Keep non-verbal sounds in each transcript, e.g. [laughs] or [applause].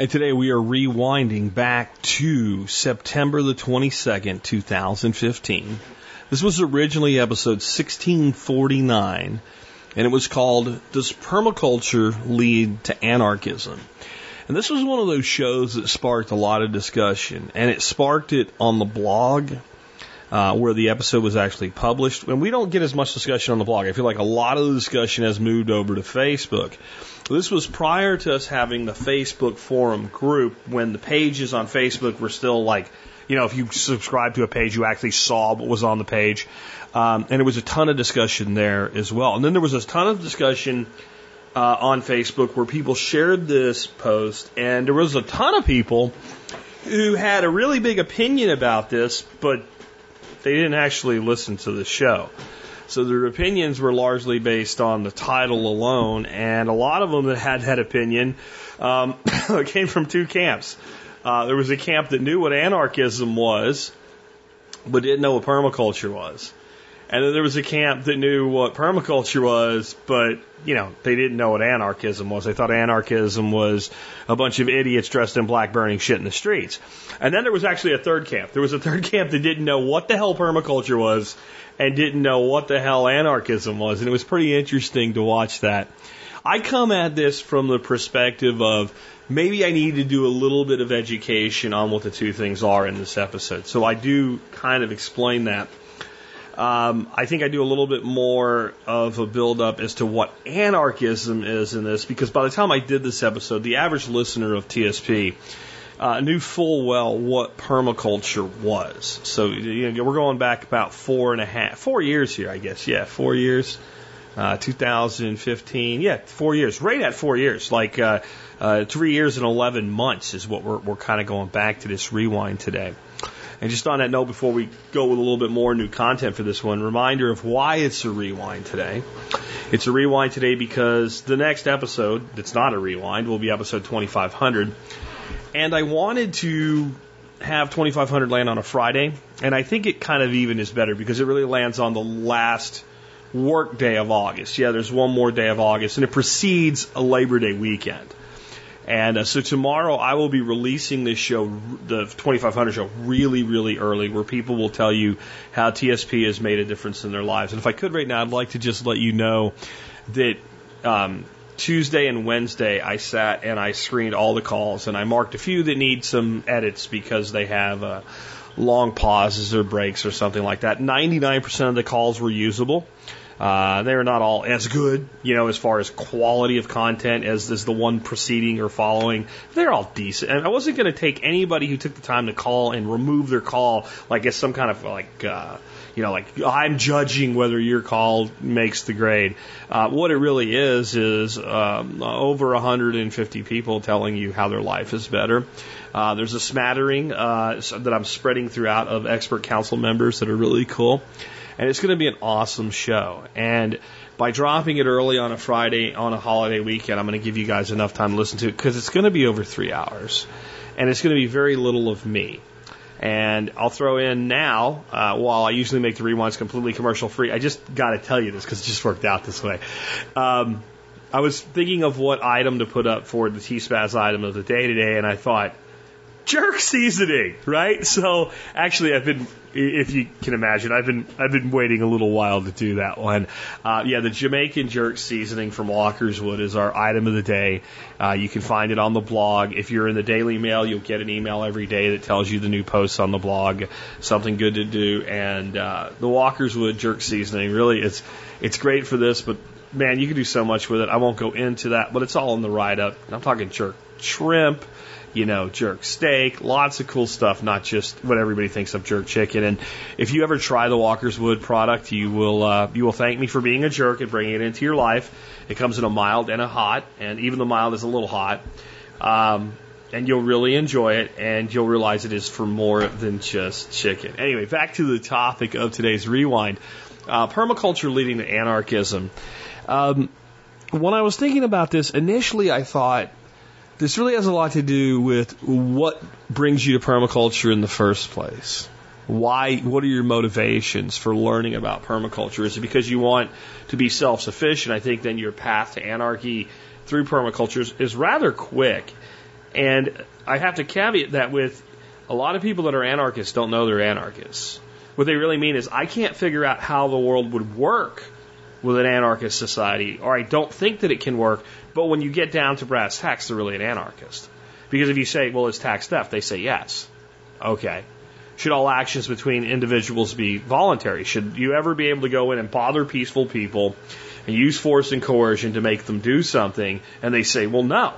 And today we are rewinding back to September the 22nd, 2015. This was originally episode 1649, and it was called Does Permaculture Lead to Anarchism? And this was one of those shows that sparked a lot of discussion, and it sparked it on the blog. Uh, where the episode was actually published. And we don't get as much discussion on the blog. I feel like a lot of the discussion has moved over to Facebook. This was prior to us having the Facebook forum group when the pages on Facebook were still like, you know, if you subscribe to a page, you actually saw what was on the page. Um, and there was a ton of discussion there as well. And then there was a ton of discussion uh, on Facebook where people shared this post, and there was a ton of people who had a really big opinion about this, but they didn't actually listen to the show. So their opinions were largely based on the title alone, and a lot of them that had that opinion um, [coughs] came from two camps. Uh, there was a camp that knew what anarchism was, but didn't know what permaculture was. And then there was a camp that knew what permaculture was, but, you know, they didn't know what anarchism was. They thought anarchism was a bunch of idiots dressed in black burning shit in the streets. And then there was actually a third camp. There was a third [laughs] camp that didn't know what the hell permaculture was and didn't know what the hell anarchism was. And it was pretty interesting to watch that. I come at this from the perspective of maybe I need to do a little bit of education on what the two things are in this episode. So I do kind of explain that. Um, I think I do a little bit more of a build up as to what anarchism is in this because by the time I did this episode, the average listener of TSP uh, knew full well what permaculture was. So you know, we're going back about four and a half, four years here, I guess. Yeah, four years. Uh, 2015, yeah, four years, right at four years, like uh, uh, three years and 11 months is what we're, we're kind of going back to this rewind today. And just on that note, before we go with a little bit more new content for this one, reminder of why it's a rewind today. It's a rewind today because the next episode, that's not a rewind, will be episode 2500. And I wanted to have 2500 land on a Friday, and I think it kind of even is better because it really lands on the last work day of August. Yeah, there's one more day of August, and it precedes a Labor Day weekend. And uh, so tomorrow I will be releasing this show, the 2500 show, really, really early, where people will tell you how TSP has made a difference in their lives. And if I could right now, I'd like to just let you know that um, Tuesday and Wednesday I sat and I screened all the calls, and I marked a few that need some edits because they have uh, long pauses or breaks or something like that. 99% of the calls were usable. Uh, they're not all as good, you know, as far as quality of content as, as the one preceding or following. They're all decent. And I wasn't going to take anybody who took the time to call and remove their call like as some kind of like, uh, you know, like I'm judging whether your call makes the grade. Uh, what it really is is um, over 150 people telling you how their life is better. Uh, there's a smattering uh, that I'm spreading throughout of expert council members that are really cool and it's going to be an awesome show. And by dropping it early on a Friday on a holiday weekend, I'm going to give you guys enough time to listen to it because it's going to be over three hours, and it's going to be very little of me. And I'll throw in now, uh, while I usually make the rewinds completely commercial free, I just got to tell you this because it just worked out this way. Um, I was thinking of what item to put up for the T-Spaz item of the day today, and I thought, jerk seasoning, right? So actually, I've been, if you can imagine, I've been I've been waiting a little while to do that one. Uh, yeah, the Jamaican jerk seasoning from Walkerswood is our item of the day. Uh, you can find it on the blog. If you're in the Daily Mail, you'll get an email every day that tells you the new posts on the blog, something good to do. And uh, the Walkerswood jerk seasoning really it's it's great for this, but man, you can do so much with it. I won't go into that, but it's all in the write up. I'm talking jerk shrimp you know, jerk steak, lots of cool stuff, not just what everybody thinks of jerk chicken. And if you ever try the Walkerswood product, you will uh, you will thank me for being a jerk and bringing it into your life. It comes in a mild and a hot, and even the mild is a little hot. Um, and you'll really enjoy it, and you'll realize it is for more than just chicken. Anyway, back to the topic of today's rewind uh, permaculture leading to anarchism. Um, when I was thinking about this, initially I thought this really has a lot to do with what brings you to permaculture in the first place. Why, what are your motivations for learning about permaculture? Is it because you want to be self sufficient? I think then your path to anarchy through permaculture is, is rather quick. And I have to caveat that with a lot of people that are anarchists don't know they're anarchists. What they really mean is, I can't figure out how the world would work with an anarchist society, or I don't think that it can work. But when you get down to brass tacks, they're really an anarchist. Because if you say, well, it's tax theft, they say yes. Okay. Should all actions between individuals be voluntary? Should you ever be able to go in and bother peaceful people and use force and coercion to make them do something? And they say, well, no.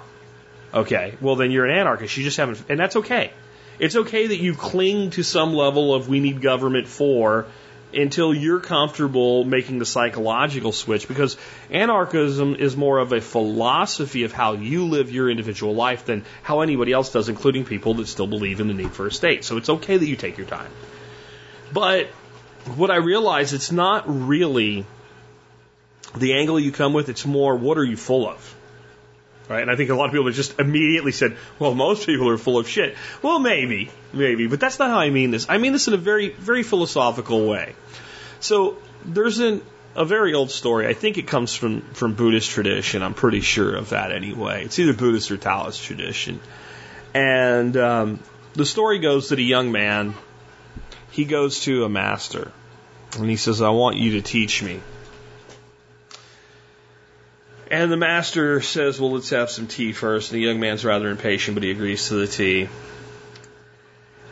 Okay. Well, then you're an anarchist. You just haven't, and that's okay. It's okay that you cling to some level of we need government for until you're comfortable making the psychological switch because anarchism is more of a philosophy of how you live your individual life than how anybody else does, including people that still believe in the need for a state. So it's okay that you take your time. But what I realize, it's not really the angle you come with, it's more what are you full of? Right? And I think a lot of people just immediately said, well, most people are full of shit. Well, maybe, maybe, but that's not how I mean this. I mean this in a very, very philosophical way. So there's an, a very old story. I think it comes from, from Buddhist tradition. I'm pretty sure of that anyway. It's either Buddhist or Taoist tradition. And um, the story goes that a young man, he goes to a master and he says, I want you to teach me. And the master says, Well, let's have some tea first. And the young man's rather impatient, but he agrees to the tea.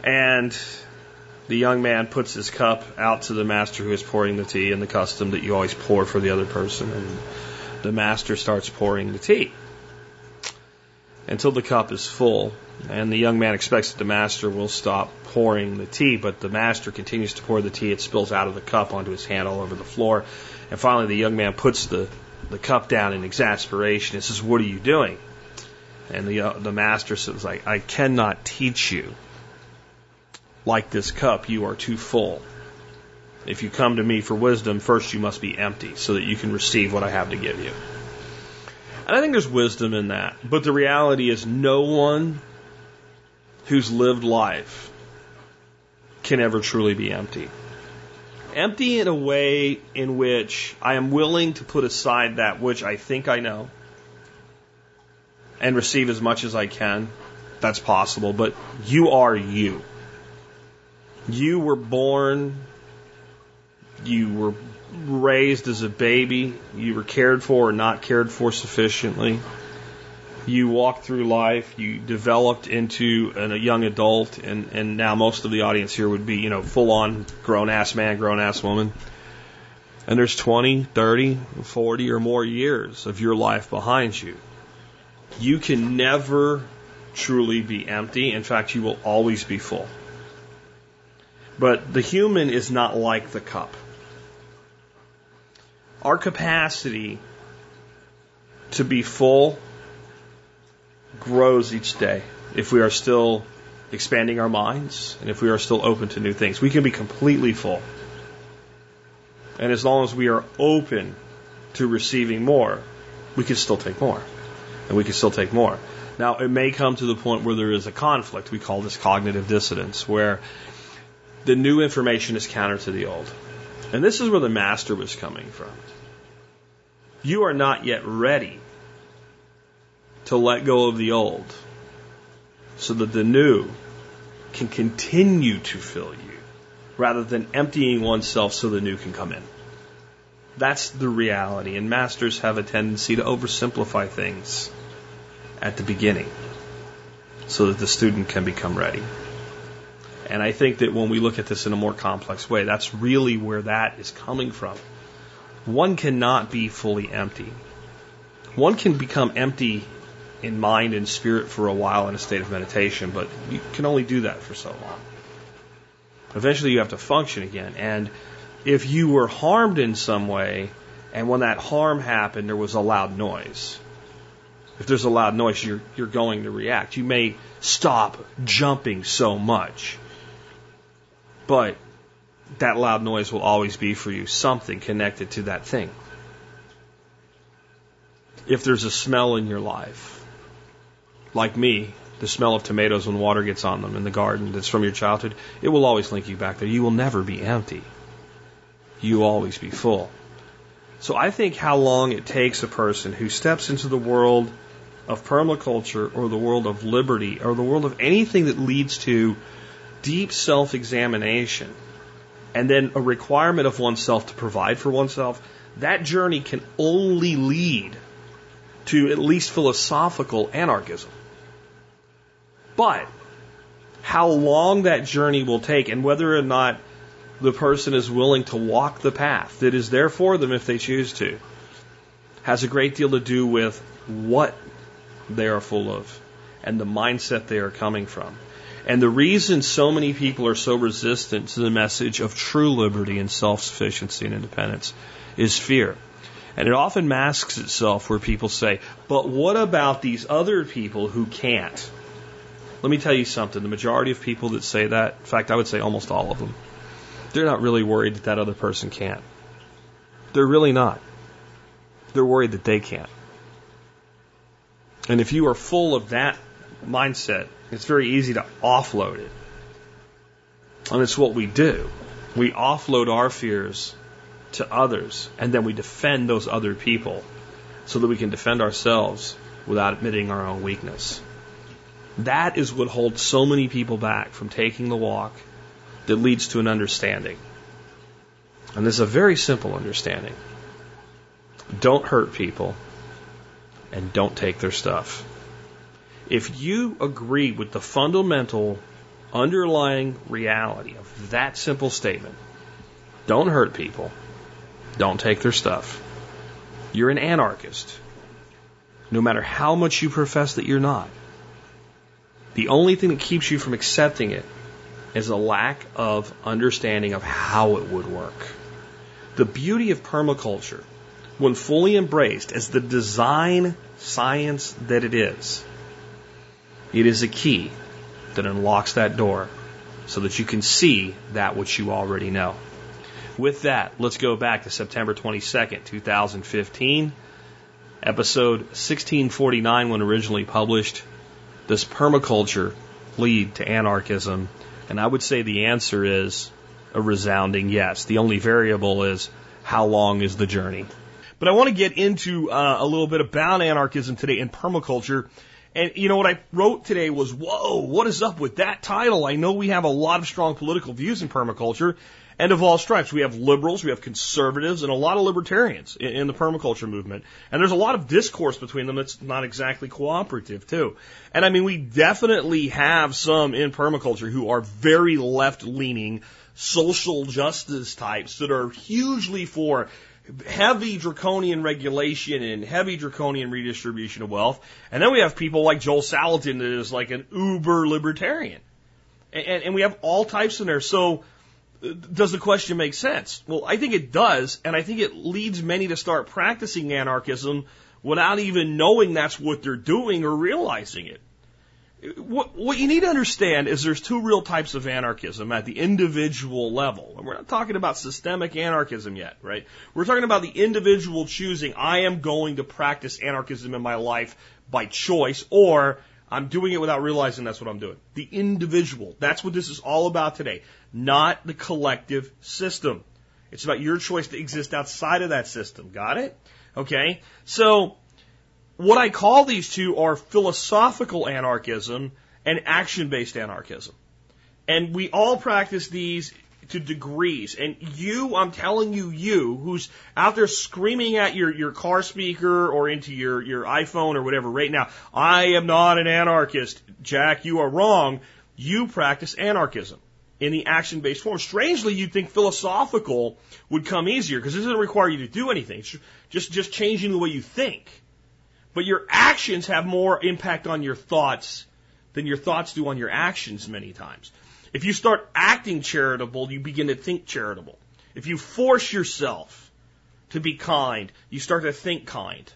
And the young man puts his cup out to the master who is pouring the tea in the custom that you always pour for the other person. And the master starts pouring the tea until the cup is full. And the young man expects that the master will stop pouring the tea, but the master continues to pour the tea. It spills out of the cup onto his hand all over the floor. And finally, the young man puts the the cup down in exasperation and says, What are you doing? And the, uh, the master says, I, I cannot teach you. Like this cup, you are too full. If you come to me for wisdom, first you must be empty so that you can receive what I have to give you. And I think there's wisdom in that. But the reality is, no one who's lived life can ever truly be empty empty in a way in which I am willing to put aside that which I think I know and receive as much as I can. That's possible, but you are you. You were born, you were raised as a baby, you were cared for or not cared for sufficiently you walked through life, you developed into an, a young adult, and, and now most of the audience here would be, you know, full on grown ass man, grown ass woman. And there's 20, 30, 40 or more years of your life behind you. You can never truly be empty. In fact, you will always be full. But the human is not like the cup. Our capacity to be full grows each day if we are still expanding our minds and if we are still open to new things. We can be completely full. And as long as we are open to receiving more, we can still take more. And we can still take more. Now, it may come to the point where there is a conflict. We call this cognitive dissonance, where the new information is counter to the old. And this is where the master was coming from. You are not yet ready to let go of the old so that the new can continue to fill you rather than emptying oneself so the new can come in. That's the reality. And masters have a tendency to oversimplify things at the beginning so that the student can become ready. And I think that when we look at this in a more complex way, that's really where that is coming from. One cannot be fully empty. One can become empty in mind and spirit for a while in a state of meditation, but you can only do that for so long. Eventually, you have to function again. And if you were harmed in some way, and when that harm happened, there was a loud noise, If there's a loud noise, you're, you're going to react. You may stop jumping so much, but that loud noise will always be for you something connected to that thing. If there's a smell in your life, like me, the smell of tomatoes when water gets on them in the garden that's from your childhood, it will always link you back there. You will never be empty. You will always be full. So I think how long it takes a person who steps into the world of permaculture or the world of liberty or the world of anything that leads to deep self examination and then a requirement of oneself to provide for oneself, that journey can only lead to at least philosophical anarchism. But how long that journey will take and whether or not the person is willing to walk the path that is there for them if they choose to has a great deal to do with what they are full of and the mindset they are coming from. And the reason so many people are so resistant to the message of true liberty and self sufficiency and independence is fear. And it often masks itself where people say, but what about these other people who can't? Let me tell you something. The majority of people that say that, in fact, I would say almost all of them, they're not really worried that that other person can't. They're really not. They're worried that they can't. And if you are full of that mindset, it's very easy to offload it. And it's what we do. We offload our fears to others, and then we defend those other people so that we can defend ourselves without admitting our own weakness. That is what holds so many people back from taking the walk that leads to an understanding. And this is a very simple understanding. Don't hurt people and don't take their stuff. If you agree with the fundamental underlying reality of that simple statement, don't hurt people, don't take their stuff, you're an anarchist. No matter how much you profess that you're not. The only thing that keeps you from accepting it is a lack of understanding of how it would work. The beauty of permaculture, when fully embraced as the design science that it is, it is a key that unlocks that door so that you can see that which you already know. With that, let's go back to September 22nd, 2015, episode 1649 when originally published. Does permaculture lead to anarchism? And I would say the answer is a resounding yes. The only variable is how long is the journey? But I want to get into uh, a little bit about anarchism today and permaculture. And you know what I wrote today was, whoa, what is up with that title? I know we have a lot of strong political views in permaculture, and of all stripes. We have liberals, we have conservatives, and a lot of libertarians in, in, the permaculture movement. And there's a lot of discourse between them that's not exactly cooperative, too. And I mean, we definitely have some in permaculture who are very left leaning social justice types that are hugely for heavy draconian regulation and heavy draconian redistribution of wealth. And then we have people like Joel Salatin that is like an uber libertarian. And, and we have all types in there. So does the question make sense? Well, I think it does, and I think it leads many to start practicing anarchism without even knowing that's what they're doing or realizing it. What, what you need to understand is there's two real types of anarchism at the individual level. And we're not talking about systemic anarchism yet, right? We're talking about the individual choosing, I am going to practice anarchism in my life by choice, or I'm doing it without realizing that's what I'm doing. The individual. That's what this is all about today. Not the collective system. It's about your choice to exist outside of that system. Got it? Okay? So, what I call these two are philosophical anarchism and action based anarchism. And we all practice these to degrees. And you, I'm telling you, you, who's out there screaming at your, your car speaker or into your, your iPhone or whatever right now, I am not an anarchist. Jack, you are wrong. You practice anarchism in the action based form. Strangely, you'd think philosophical would come easier because it doesn't require you to do anything. It's just, just changing the way you think. But your actions have more impact on your thoughts than your thoughts do on your actions many times. If you start acting charitable, you begin to think charitable. If you force yourself to be kind, you start to think kind.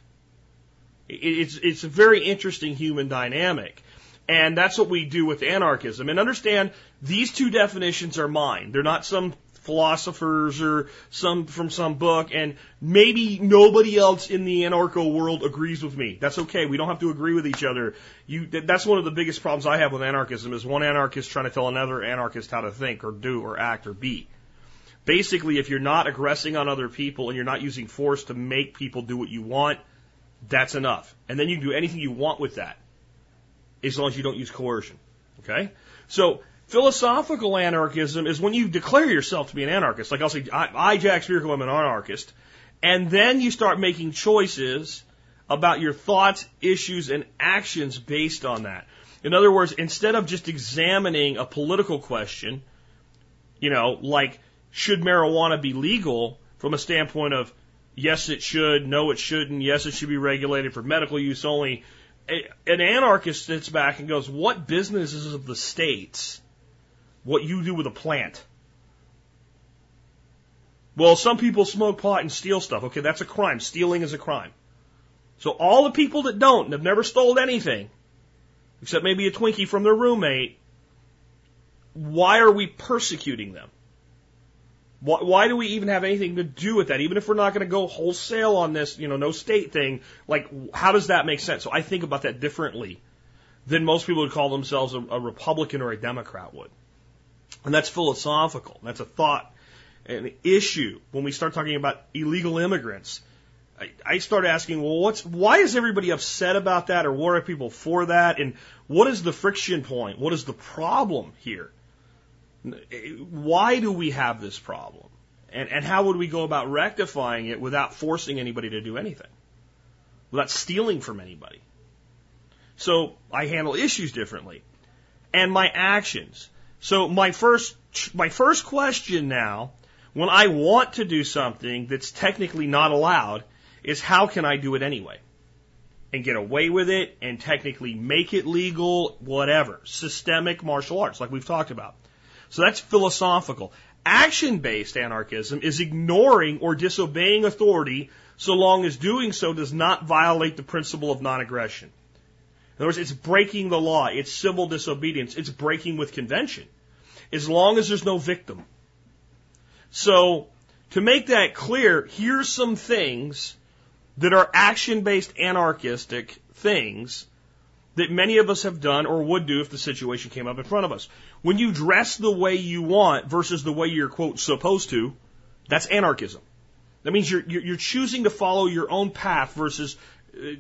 It's, it's a very interesting human dynamic. And that's what we do with anarchism. And understand these two definitions are mine. They're not some philosophers or some from some book and maybe nobody else in the anarcho world agrees with me. That's okay. We don't have to agree with each other. You, that's one of the biggest problems I have with anarchism is one anarchist trying to tell another anarchist how to think or do or act or be. Basically, if you're not aggressing on other people and you're not using force to make people do what you want, that's enough. And then you can do anything you want with that as long as you don't use coercion. Okay? So Philosophical anarchism is when you declare yourself to be an anarchist. Like I'll say, I, I Jack Spirko, I'm an anarchist. And then you start making choices about your thoughts, issues, and actions based on that. In other words, instead of just examining a political question, you know, like, should marijuana be legal from a standpoint of, yes, it should, no, it shouldn't, yes, it should be regulated for medical use only. An anarchist sits back and goes, what businesses of the states what you do with a plant. Well, some people smoke pot and steal stuff. Okay, that's a crime. Stealing is a crime. So all the people that don't and have never stole anything, except maybe a Twinkie from their roommate, why are we persecuting them? Why, why do we even have anything to do with that? Even if we're not going to go wholesale on this, you know, no state thing, like, how does that make sense? So I think about that differently than most people would call themselves a, a Republican or a Democrat would. And that's philosophical. That's a thought, an issue. When we start talking about illegal immigrants, I, I start asking, well, what's, why is everybody upset about that or why are people for that? And what is the friction point? What is the problem here? Why do we have this problem? And, and how would we go about rectifying it without forcing anybody to do anything? Without stealing from anybody? So I handle issues differently. And my actions. So my first, my first question now, when I want to do something that's technically not allowed, is how can I do it anyway? And get away with it and technically make it legal, whatever. Systemic martial arts, like we've talked about. So that's philosophical. Action based anarchism is ignoring or disobeying authority so long as doing so does not violate the principle of non aggression. In other words, it's breaking the law. It's civil disobedience. It's breaking with convention. As long as there's no victim. So, to make that clear, here's some things that are action based anarchistic things that many of us have done or would do if the situation came up in front of us. When you dress the way you want versus the way you're, quote, supposed to, that's anarchism. That means you're, you're choosing to follow your own path versus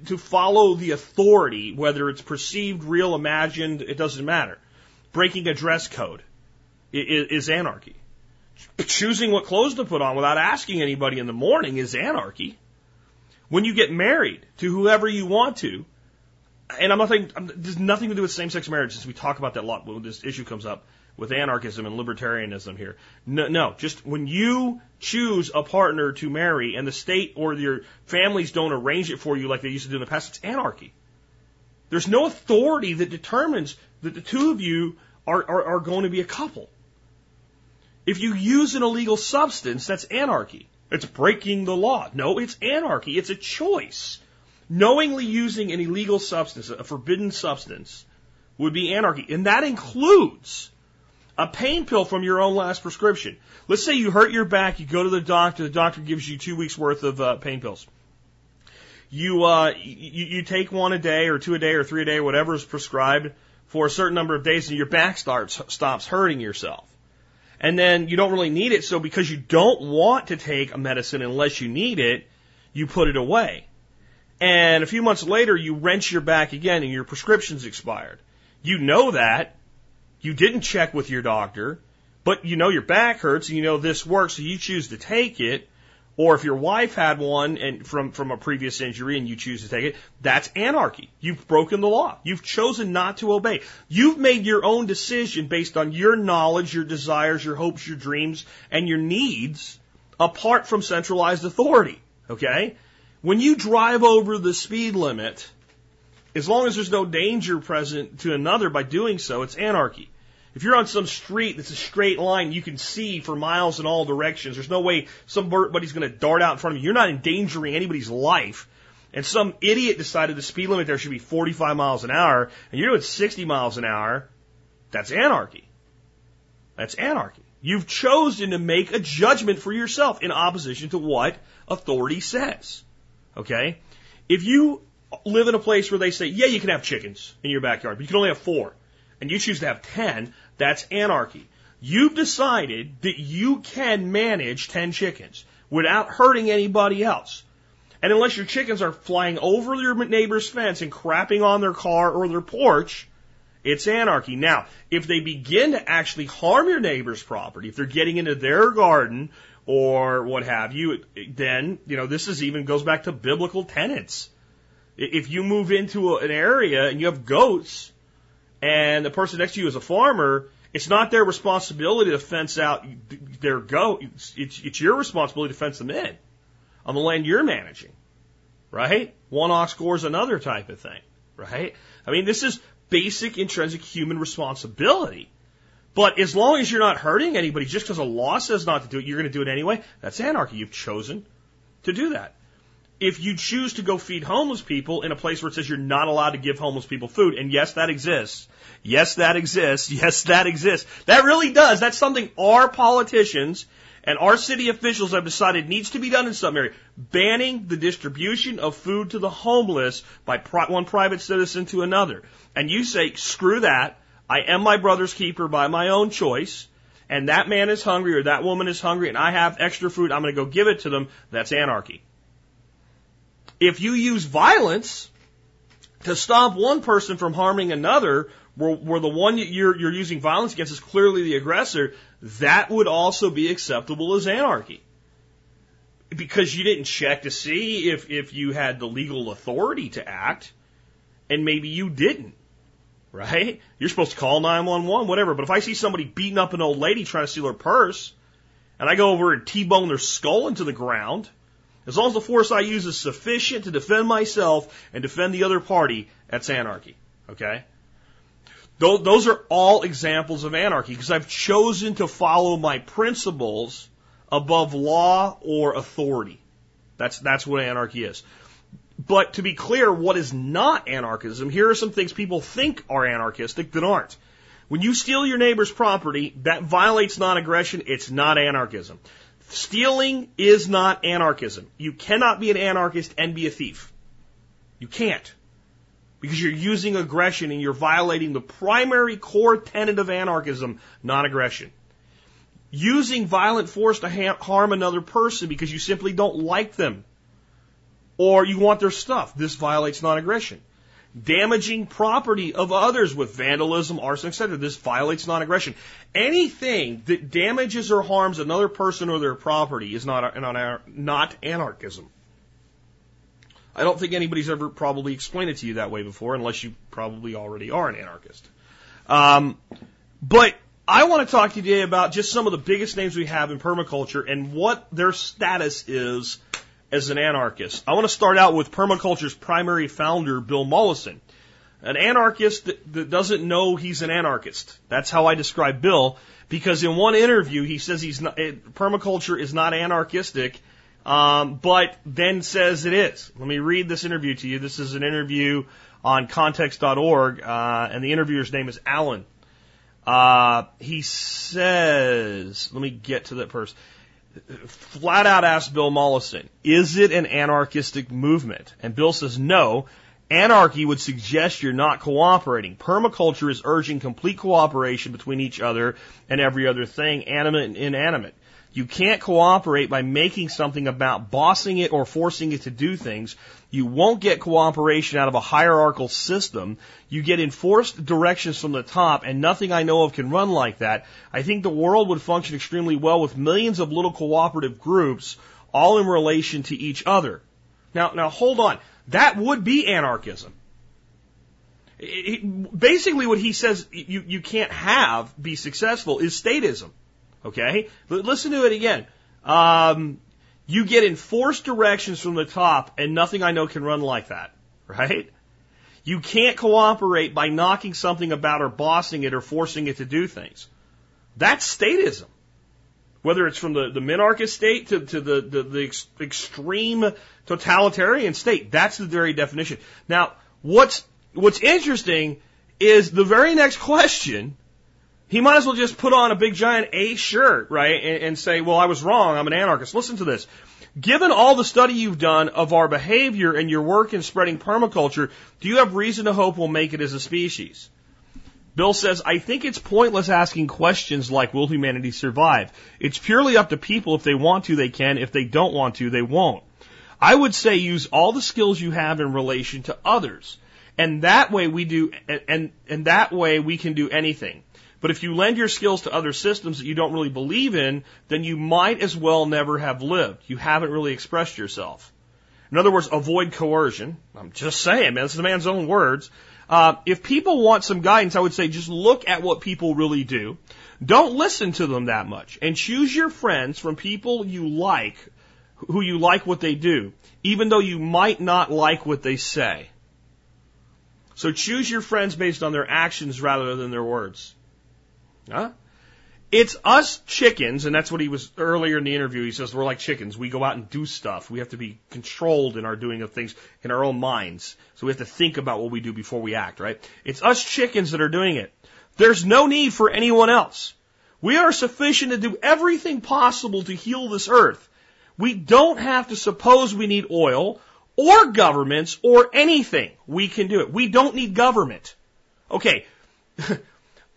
to follow the authority, whether it's perceived, real, imagined, it doesn't matter. Breaking a dress code is anarchy. Choosing what clothes to put on without asking anybody in the morning is anarchy. When you get married to whoever you want to, and I'm not saying there's nothing to do with same-sex marriage, since we talk about that a lot when this issue comes up with anarchism and libertarianism here. No, no, just when you choose a partner to marry and the state or your families don't arrange it for you like they used to do in the past, it's anarchy. There's no authority that determines that the two of you are, are, are going to be a couple. If you use an illegal substance, that's anarchy. It's breaking the law. No, it's anarchy. It's a choice. Knowingly using an illegal substance, a forbidden substance, would be anarchy. And that includes a pain pill from your own last prescription. Let's say you hurt your back, you go to the doctor, the doctor gives you two weeks worth of uh, pain pills. You, uh, you, you take one a day or two a day or three a day, whatever is prescribed for a certain number of days and your back starts, stops hurting yourself. And then you don't really need it, so because you don't want to take a medicine unless you need it, you put it away. And a few months later, you wrench your back again and your prescription's expired. You know that, you didn't check with your doctor, but you know your back hurts and you know this works, so you choose to take it. Or if your wife had one and from, from a previous injury and you choose to take it, that's anarchy. You've broken the law. You've chosen not to obey. You've made your own decision based on your knowledge, your desires, your hopes, your dreams, and your needs apart from centralized authority. Okay? When you drive over the speed limit, as long as there's no danger present to another by doing so, it's anarchy. If you're on some street that's a straight line, you can see for miles in all directions. There's no way somebody's going to dart out in front of you. You're not endangering anybody's life. and some idiot decided the speed limit there should be 45 miles an hour, and you're doing 60 miles an hour, that's anarchy. That's anarchy. You've chosen to make a judgment for yourself in opposition to what authority says. Okay? If you live in a place where they say, yeah, you can have chickens in your backyard, but you can only have four, and you choose to have 10, that's anarchy. You've decided that you can manage 10 chickens without hurting anybody else. And unless your chickens are flying over your neighbor's fence and crapping on their car or their porch, it's anarchy. Now, if they begin to actually harm your neighbor's property, if they're getting into their garden or what have you, then, you know, this is even goes back to biblical tenets. If you move into an area and you have goats and the person next to you is a farmer, it's not their responsibility to fence out their goats. It's, it's your responsibility to fence them in on the land you're managing, right? One ox gores another type of thing, right? I mean, this is basic intrinsic human responsibility. But as long as you're not hurting anybody, just because a law says not to do it, you're going to do it anyway, that's anarchy. You've chosen to do that. If you choose to go feed homeless people in a place where it says you're not allowed to give homeless people food, and yes, that exists. Yes, that exists. [laughs] Yes, that exists. That really does. That's something our politicians and our city officials have decided needs to be done in some area. Banning the distribution of food to the homeless by pri- one private citizen to another. And you say, screw that. I am my brother's keeper by my own choice. And that man is hungry or that woman is hungry and I have extra food. I'm going to go give it to them. That's anarchy. If you use violence to stop one person from harming another, where, where the one you're, you're using violence against is clearly the aggressor, that would also be acceptable as anarchy. Because you didn't check to see if, if you had the legal authority to act, and maybe you didn't. Right? You're supposed to call 911, whatever. But if I see somebody beating up an old lady trying to steal her purse, and I go over and T-bone their skull into the ground, as long as the force I use is sufficient to defend myself and defend the other party, that's anarchy. Okay? Those are all examples of anarchy because I've chosen to follow my principles above law or authority. That's, that's what anarchy is. But to be clear, what is not anarchism, here are some things people think are anarchistic that aren't. When you steal your neighbor's property, that violates non-aggression, it's not anarchism. Stealing is not anarchism. You cannot be an anarchist and be a thief. You can't because you're using aggression and you're violating the primary core tenet of anarchism, non-aggression. Using violent force to ha- harm another person because you simply don't like them or you want their stuff. This violates non-aggression. Damaging property of others with vandalism, arson, etc. This violates non-aggression. Anything that damages or harms another person or their property is not, not anarchism. I don't think anybody's ever probably explained it to you that way before, unless you probably already are an anarchist. Um, but I want to talk to you today about just some of the biggest names we have in permaculture and what their status is as an anarchist. I want to start out with permaculture's primary founder, Bill Mollison. An anarchist that, that doesn't know he's an anarchist. That's how I describe Bill, because in one interview he says he's not, permaculture is not anarchistic, um, but then says it is. Let me read this interview to you. This is an interview on context.org, uh, and the interviewer's name is Alan. Uh, he says, let me get to that person. Flat out asked Bill Mollison, is it an anarchistic movement? And Bill says, no. Anarchy would suggest you're not cooperating. Permaculture is urging complete cooperation between each other and every other thing, animate and inanimate. You can't cooperate by making something about bossing it or forcing it to do things. You won't get cooperation out of a hierarchical system. You get enforced directions from the top, and nothing I know of can run like that. I think the world would function extremely well with millions of little cooperative groups, all in relation to each other. Now, now hold on. That would be anarchism. It, basically, what he says you, you can't have be successful is statism. Okay? Listen to it again. Um, you get enforced directions from the top, and nothing I know can run like that. Right? You can't cooperate by knocking something about or bossing it or forcing it to do things. That's statism. whether it's from the, the minarchist state to, to the, the, the ex- extreme totalitarian state. That's the very definition. Now, what's, what's interesting is the very next [laughs] question, he might as well just put on a big giant A shirt, right? And, and say, well, I was wrong. I'm an anarchist. Listen to this. Given all the study you've done of our behavior and your work in spreading permaculture, do you have reason to hope we'll make it as a species? Bill says, I think it's pointless asking questions like, will humanity survive? It's purely up to people. If they want to, they can. If they don't want to, they won't. I would say use all the skills you have in relation to others. And that way we do, and, and that way we can do anything. But if you lend your skills to other systems that you don't really believe in, then you might as well never have lived. You haven't really expressed yourself. In other words, avoid coercion. I'm just saying, man, this is the man's own words. Uh, if people want some guidance, I would say just look at what people really do. Don't listen to them that much and choose your friends from people you like, who you like what they do, even though you might not like what they say. So choose your friends based on their actions rather than their words. Huh? It's us chickens, and that's what he was earlier in the interview. He says we're like chickens. We go out and do stuff. We have to be controlled in our doing of things in our own minds. So we have to think about what we do before we act, right? It's us chickens that are doing it. There's no need for anyone else. We are sufficient to do everything possible to heal this earth. We don't have to suppose we need oil or governments or anything. We can do it. We don't need government. Okay. [laughs] I,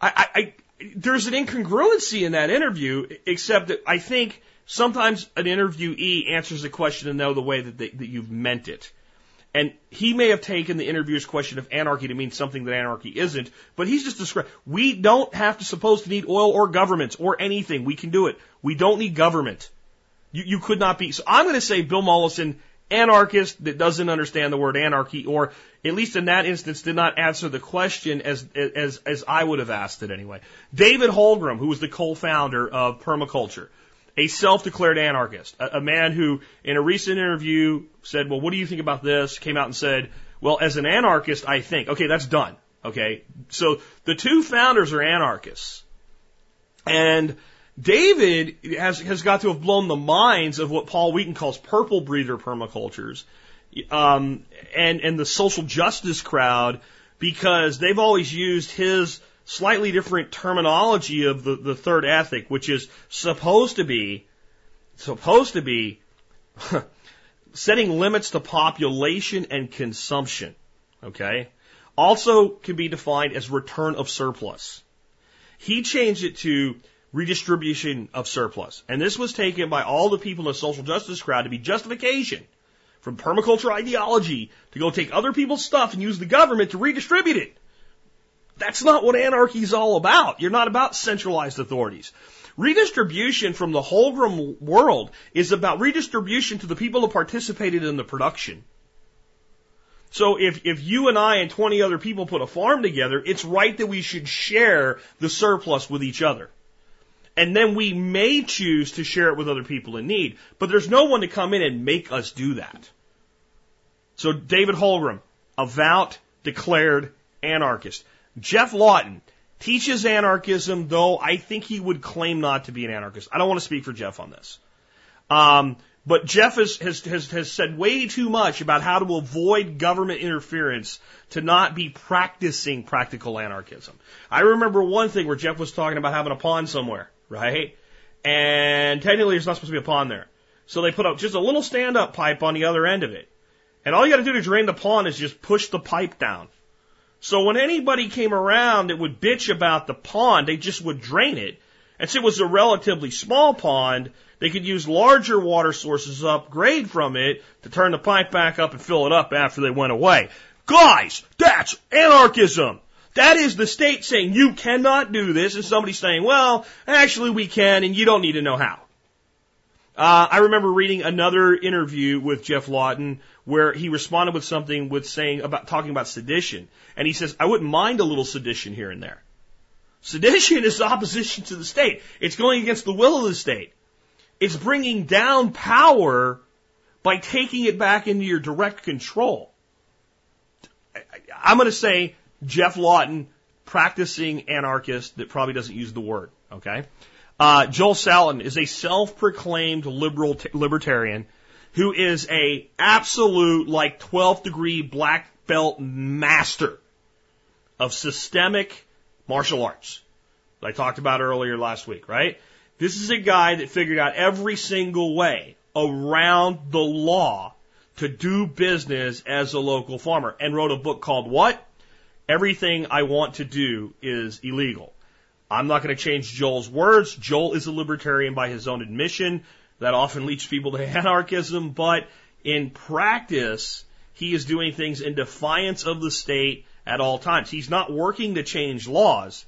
I, there's an incongruency in that interview, except that I think sometimes an interviewee answers a question in the way that, they, that you've meant it. And he may have taken the interviewer's question of anarchy to mean something that anarchy isn't, but he's just described, we don't have to suppose to need oil or governments or anything. We can do it. We don't need government. You, you could not be. So I'm going to say Bill Mollison anarchist that doesn't understand the word anarchy, or at least in that instance, did not answer the question as as as I would have asked it anyway. David Holmgren, who was the co-founder of permaculture, a self-declared anarchist, a, a man who, in a recent interview, said, "Well, what do you think about this?" Came out and said, "Well, as an anarchist, I think." Okay, that's done. Okay, so the two founders are anarchists, and David has, has got to have blown the minds of what Paul Wheaton calls purple breather permacultures, um, and, and the social justice crowd because they've always used his slightly different terminology of the, the third ethic, which is supposed to be, supposed to be [laughs] setting limits to population and consumption. Okay? Also can be defined as return of surplus. He changed it to redistribution of surplus. And this was taken by all the people in the social justice crowd to be justification from permaculture ideology to go take other people's stuff and use the government to redistribute it. That's not what anarchy is all about. You're not about centralized authorities. Redistribution from the Holmgren world is about redistribution to the people who participated in the production. So if, if you and I and 20 other people put a farm together, it's right that we should share the surplus with each other. And then we may choose to share it with other people in need. But there's no one to come in and make us do that. So David Holmgren, avowed, declared anarchist. Geoff Lawton teaches anarchism, though I think he would claim not to be an anarchist. I don't want to speak for Geoff on this. Um, but Geoff has, has, has, has said way too much about how to avoid government interference to not be practicing practical anarchism. I remember one thing where Geoff was talking about having a pond somewhere right? And technically, there's not supposed to be a pond there. So they put up just a little stand up pipe on the other end of it. And all you got to do to drain the pond is just push the pipe down. So when anybody came around that would bitch about the pond, they just would drain it. And since it was a relatively small pond, they could use larger water sources upgrade from it to turn the pipe back up and fill it up after they went away. Guys, that's anarchism. That is the state saying you cannot do this, and somebody saying, well, actually we can, and you don't need to know how. Uh, I remember reading another interview with Geoff Lawton where he responded with something with saying about talking about sedition, and he says, I wouldn't mind a little sedition here and there. Sedition is opposition to the state. It's going against the will of the state. It's bringing down power by taking it back into your direct control. I'm going to say Geoff Lawton, practicing anarchist that probably doesn't use the word. Okay. Uh, Joel Salatin is a self-proclaimed liberal libertarian who is a absolute like 12th degree black belt master of systemic martial arts. I talked about earlier last week, right? This is a guy that figured out every single way around the law to do business as a local farmer and wrote a book called what? Everything I want to do is illegal. I'm not going to change Joel's words. Joel is a libertarian by his own admission. That often leads people to [laughs] anarchism, but in practice, he is doing things in defiance of the state at all times. He's not working to change laws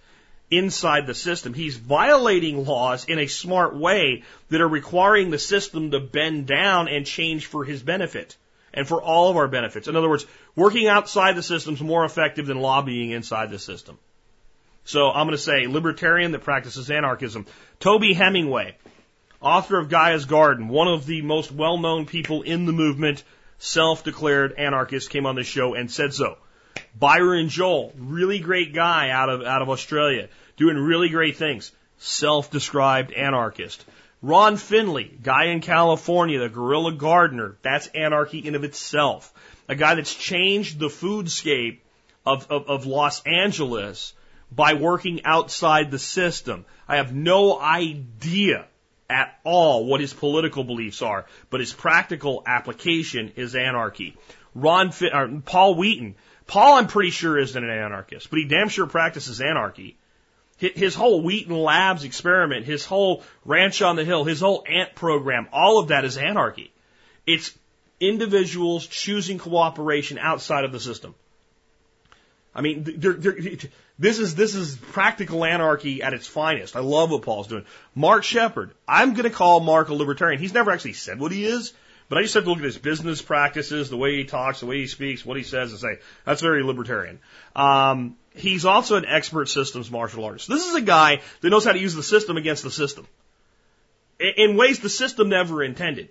inside the system. He's violating laws in a smart way that are requiring the system to bend down and change for his benefit and for all of our benefits. In other words, working outside the system is more effective than lobbying inside the system. So I'm going to say libertarian that practices anarchism. Toby Hemenway, author of Gaia's Garden, one of the most well-known people in the movement, self-declared anarchist, came on the show and said so. Byron Joel, really great guy out of out of Australia, doing really great things. Self-described anarchist. Ron Finley, guy in California, the guerrilla gardener. That's anarchy in of itself. A guy that's changed the foodscape of, of, of Los Angeles by working outside the system. I have no idea at all what his political beliefs are, but his practical application is anarchy. Ron, or uh, Paul Wheaton. Paul, I'm pretty sure isn't an anarchist, but he damn sure practices anarchy. His whole Wheaton Labs experiment, his whole Ranch on the Hill, his whole ant program, all of that is anarchy. It's individuals choosing cooperation outside of the system. I mean, they're, they're, this is this is practical anarchy at its finest. I love what Paul's doing. Mark Shepard, I'm going to call Mark a libertarian. He's never actually said what he is, but I just have to look at his business practices, the way he talks, the way he speaks, what he says, and say that's very libertarian. Um, he's also an expert systems martial artist. This is a guy that knows how to use the system against the system in ways the system never intended.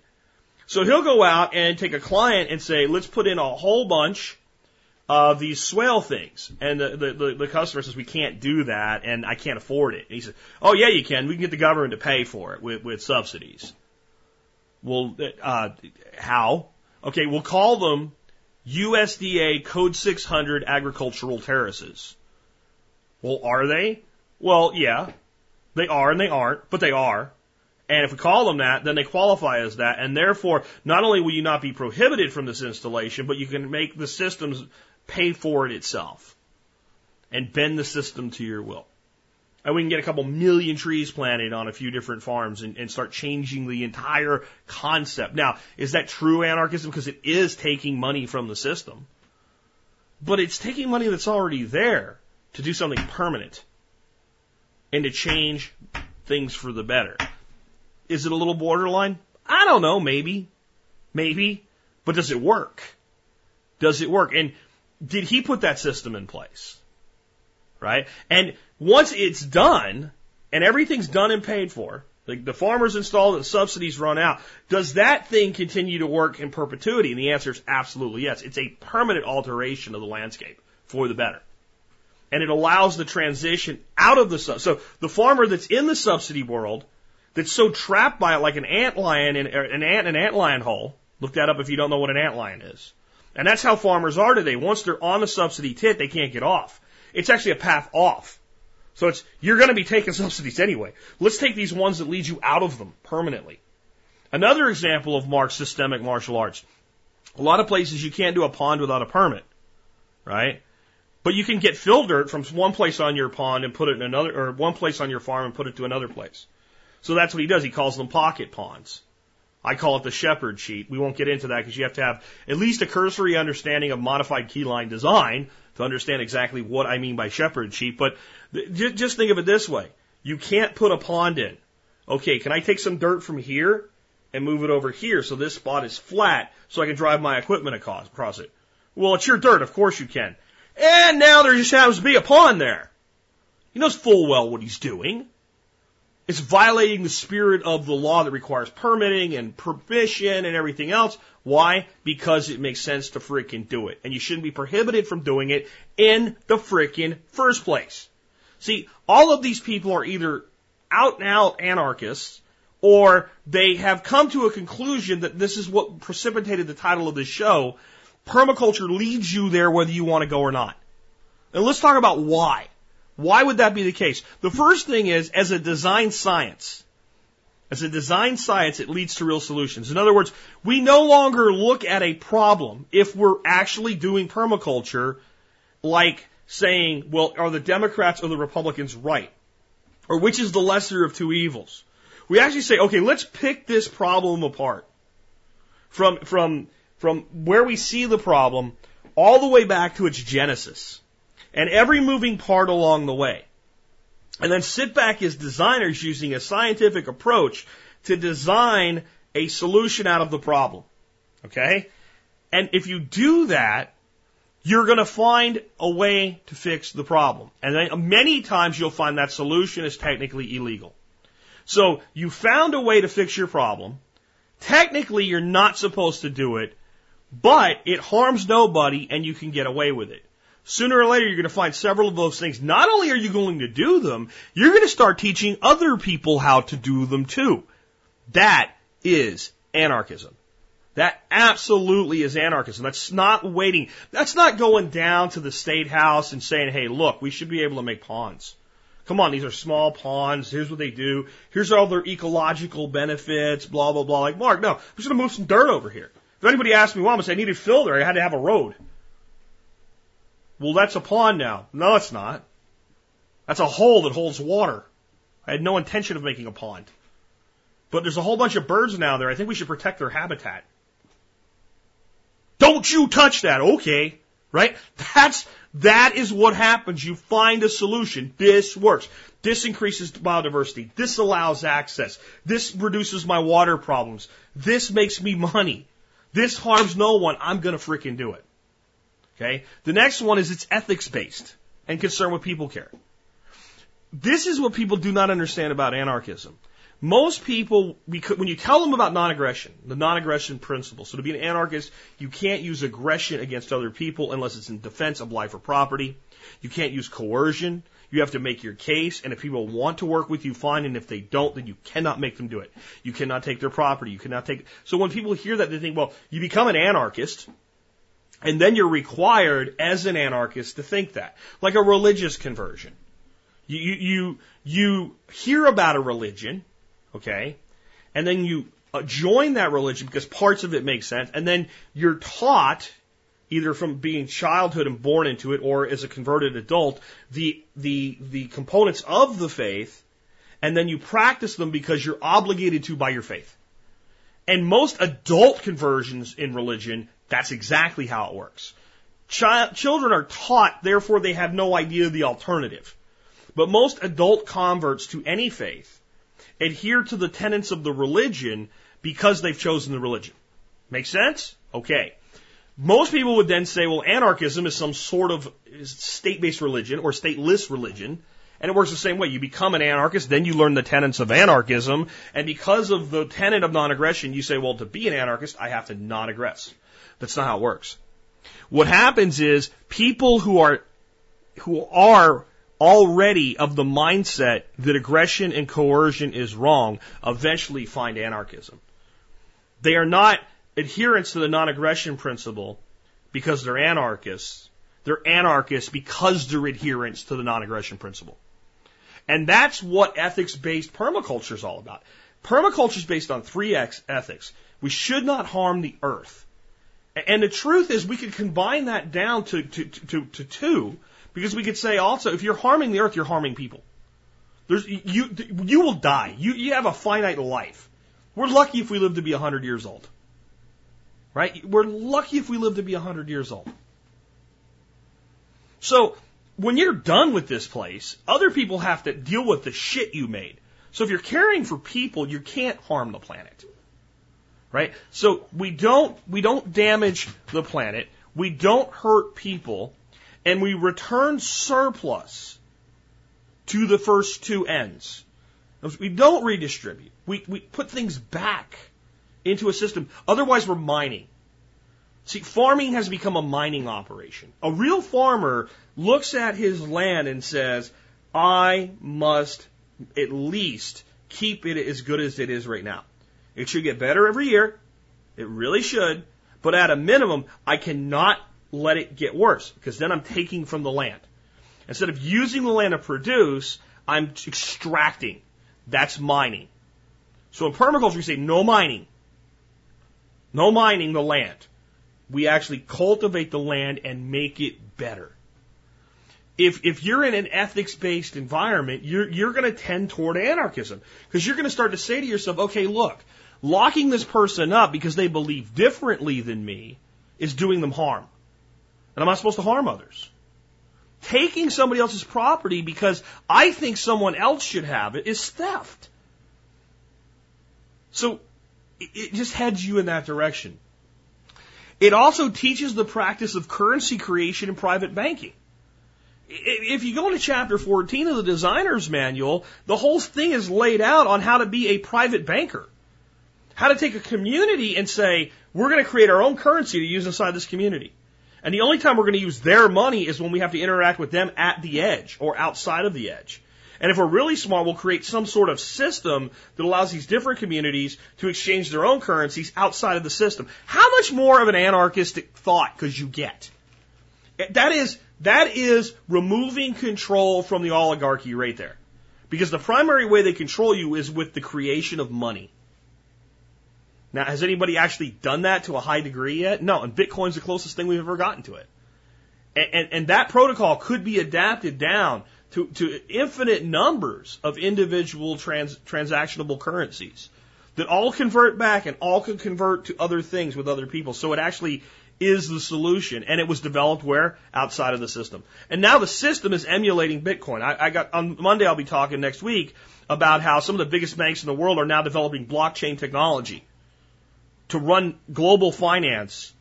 So he'll go out and take a client and say, let's put in a whole bunch uh, these swale things. And the, the, the, the customer says, we can't do that and I can't afford it. And he says, oh yeah, you can. We can get the government to pay for it with, with subsidies. Well, uh, how? Okay, we'll call them USDA Code 600 agricultural terraces. Well, are they? Well, yeah, they are and they aren't, but they are. And if we call them that, then they qualify as that, and therefore, not only will you not be prohibited from this installation, but you can make the systems pay for it itself and bend the system to your will. And we can get a couple million trees planted on a few different farms and, and start changing the entire concept. Now, is that true anarchism? Because it is taking money from the system. But it's taking money that's already there to do something permanent and to change things for the better. Is it a little borderline? I don't know, maybe. Maybe. But does it work? Does it work? And did he put that system in place? Right? And once it's done and everything's done and paid for, like the farmers installed and subsidies run out, does that thing continue to work in perpetuity? And the answer is absolutely yes. It's a permanent alteration of the landscape for the better. And it allows the transition out of the so the farmer that's in the subsidy world that's so trapped by it like an ant lion in er, an ant an ant lion hole. Look that up if you don't know what an ant lion is. And that's how farmers are today. Once they're on the subsidy tit, they can't get off. It's actually a path off. So it's, you're going to be taking subsidies anyway. Let's take these ones that lead you out of them permanently. Another example of Mark's systemic martial arts. A lot of places you can't do a pond without a permit, right? But you can get fill dirt from one place on your pond and put it in another, or one place on your farm and put it to another place. So that's what he does. He calls them pocket ponds. I call it the shepherd sheet. We won't get into that because you have to have at least a cursory understanding of modified keyline design to understand exactly what I mean by shepherd sheep, But th- just think of it this way. You can't put a pond in. Okay, can I take some dirt from here and move it over here so this spot is flat so I can drive my equipment across it? Well, it's your dirt. Of course you can. And now there just happens to be a pond there. He knows full well what he's doing. It's violating the spirit of the law that requires permitting and permission and everything else. Why? Because it makes sense to frickin' do it. And you shouldn't be prohibited from doing it in the frickin' first place. See, all of these people are either out and out anarchists or they have come to a conclusion that this is what precipitated the title of this show. Permaculture leads you there whether you want to go or not. And let's talk about why. Why would that be the case? The first thing is, as a design science, as a design science, it leads to real solutions. In other words, we no longer look at a problem if we're actually doing permaculture like saying, well, are the Democrats or the Republicans right? Or which is the lesser of two evils? We actually say, okay, let's pick this problem apart from, from, from where we see the problem all the way back to its genesis and every moving part along the way. And then sit back as designers using a scientific approach to design a solution out of the problem. Okay? And if you do that, you're going to find a way to fix the problem. And many times you'll find that solution is technically illegal. So you found a way to fix your problem. Technically, you're not supposed to do it, but it harms nobody and you can get away with it. Sooner or later, you're going to find several of those things. Not only are you going to do them, you're going to start teaching other people how to do them too. That is anarchism. That absolutely is anarchism. That's not waiting. That's not going down to the state house and saying, hey, look, we should be able to make ponds. Come on, these are small ponds. Here's what they do. Here's all their ecological benefits, blah, blah, blah. Like, Mark, no, I'm just going to move some dirt over here. If anybody asked me why, I'm going to say I needed fill there. I had to have a road. Well, that's a pond now. No, it's not. That's a hole that holds water. I had no intention of making a pond. But there's a whole bunch of birds now there. I think we should protect their habitat. Don't you touch that. Okay. Right? That's, that is what happens. You find a solution. This works. This increases biodiversity. This allows access. This reduces my water problems. This makes me money. This harms no one. I'm to freaking do it. Okay. The next one is it's ethics based and concerned with people care. This is what people do not understand about anarchism. Most people, when you tell them about non-aggression, the non-aggression principle, so to be an anarchist, you can't use aggression against other people unless it's in defense of life or property. You can't use coercion. You have to make your case, and if people want to work with you, fine, and if they don't, then you cannot make them do it. You cannot take their property. You cannot take. So when people hear that, they think, well, you become an anarchist, and then you're required as an anarchist to think that, like a religious conversion. You, you, you, hear about a religion, okay, and then you uh, join that religion because parts of it make sense, and then you're taught, either from being childhood and born into it or as a converted adult, the, the, the components of the faith, and then you practice them because you're obligated to by your faith. And most adult conversions in religion that's exactly how it works. Child, children are taught, therefore they have no idea of the alternative. But most adult converts to any faith adhere to the tenets of the religion because they've chosen the religion. Make sense? Okay. Most people would then say, well, anarchism is some sort of state-based religion or stateless religion. And it works the same way. You become an anarchist, then you learn the tenets of anarchism, and because of the tenet of non-aggression, you say, well, to be an anarchist, I have to non-aggress. That's not how it works. What happens is people who are, who are already of the mindset that aggression and coercion is wrong eventually find anarchism. They are not adherents to the non-aggression principle because they're anarchists. They're anarchists because they're adherents to the non-aggression principle. And that's what ethics-based permaculture is all about. Permaculture is based on three ethics. We should not harm the earth. And the truth is, we could combine that down to, to, to, to two, because we could say also, if you're harming the earth, you're harming people. There's, you, you will die. You, you have a finite life. We're lucky if we live to be 100 years old. Right? We're lucky if we live to be 100 years old. So, when you're done with this place, other people have to deal with the shit you made. So if you're caring for people, you can't harm the planet right? So we don't, we don't damage the planet, we don't hurt people, and we return surplus to the first two ends. We don't redistribute. We, we put things back into a system. Otherwise, we're mining. See, farming has become a mining operation. A real farmer looks at his land and says, I must at least keep it as good as it is right now. It should get better every year. It really should. But at a minimum, I cannot let it get worse because then I'm taking from the land. Instead of using the land to produce, I'm extracting. That's mining. So in permaculture, we say no mining. No mining the land. We actually cultivate the land and make it better. If, if you're in an ethics based environment, you're, you're going to tend toward anarchism because you're going to start to say to yourself, okay, look, locking this person up because they believe differently than me is doing them harm. And I'm not supposed to harm others. Taking somebody else's property because I think someone else should have it is theft. So it just heads you in that direction. It also teaches the practice of currency creation in private banking. If you go into chapter 14 of the designer's manual, the whole thing is laid out on how to be a private banker. How to take a community and say, we're going to create our own currency to use inside this community. And the only time we're going to use their money is when we have to interact with them at the edge or outside of the edge. And if we're really smart, we'll create some sort of system that allows these different communities to exchange their own currencies outside of the system. How much more of an anarchistic thought could you get? Eh, that is, that is removing control from the oligarchy right there. Because the primary way they control you is with the creation of money. Now, has anybody actually done that to a high degree yet? No, and Bitcoin's the closest thing we've ever gotten to it. And, and, and that protocol could be adapted down to, to infinite numbers of individual trans, transactionable currencies that all convert back and all can convert to other things with other people. So it actually is the solution. And it was developed where? Outside of the system. And now the system is emulating Bitcoin. I, I got, on Monday I'll be talking next week about how some of the biggest banks in the world are now developing blockchain technology to run global finance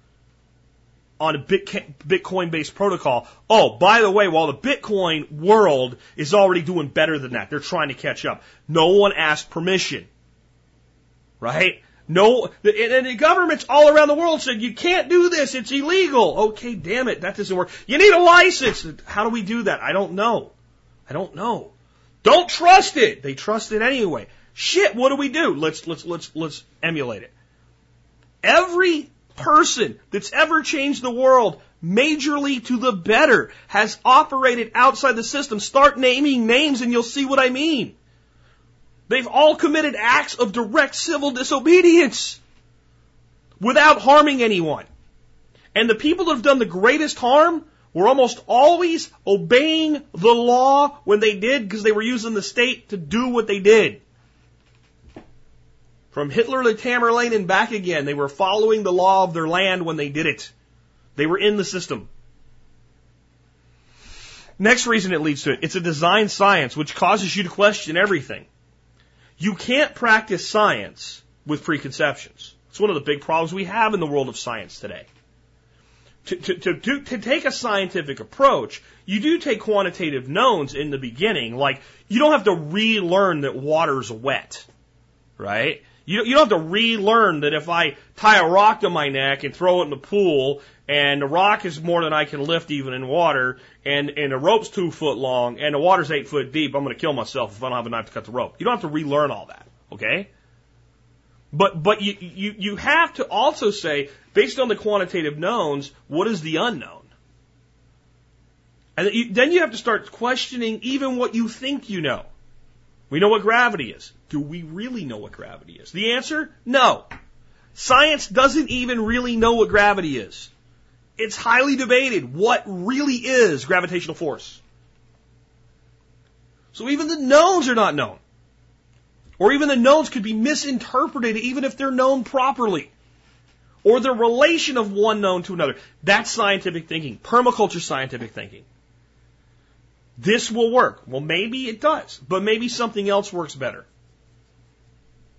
on a Bitcoin based protocol. Oh, by the way, while the Bitcoin world is already doing better than that, they're trying to catch up. No one asked permission. Right? No, and the governments all around the world said, you can't do this, it's illegal. Okay, damn it, that doesn't work. You need a license. How do we do that? I don't know. I don't know. Don't trust it. They trust it anyway. Shit, what do we do? Let's, let's, let's, let's emulate it. Every person that's ever changed the world majorly to the better has operated outside the system. Start naming names and you'll see what I mean. They've all committed acts of direct civil disobedience without harming anyone. And the people that have done the greatest harm were almost always obeying the law when they did because they were using the state to do what they did. From Hitler to Tamerlane and back again, they were following the law of their land when they did it. They were in the system. Next reason it leads to it, it's a design science which causes you to question everything. You can't practice science with preconceptions. It's one of the big problems we have in the world of science today. To, to, to, to, take a scientific approach, you do take quantitative knowns in the beginning, like you don't have to relearn that water's wet, right? You, you don't have to relearn that if I tie a rock to my neck and throw it in the pool, and the rock is more than I can lift even in water, and, and the rope's two foot long, and the water's eight foot deep, I'm going to kill myself if I don't have a knife to cut the rope. You don't have to relearn all that, okay? But, but you, you, you have to also say, based on the quantitative knowns, what is the unknown? And then you have to start questioning even what you think you know. We know what gravity is. Do we really know what gravity is? The answer, no. Science doesn't even really know what gravity is. It's highly debated what really is gravitational force. So even the knowns are not known. Or even the knowns could be misinterpreted even if they're known properly. Or the relation of one known to another. That's scientific thinking. Permaculture scientific thinking. This will work. Well, maybe it does, but maybe something else works better.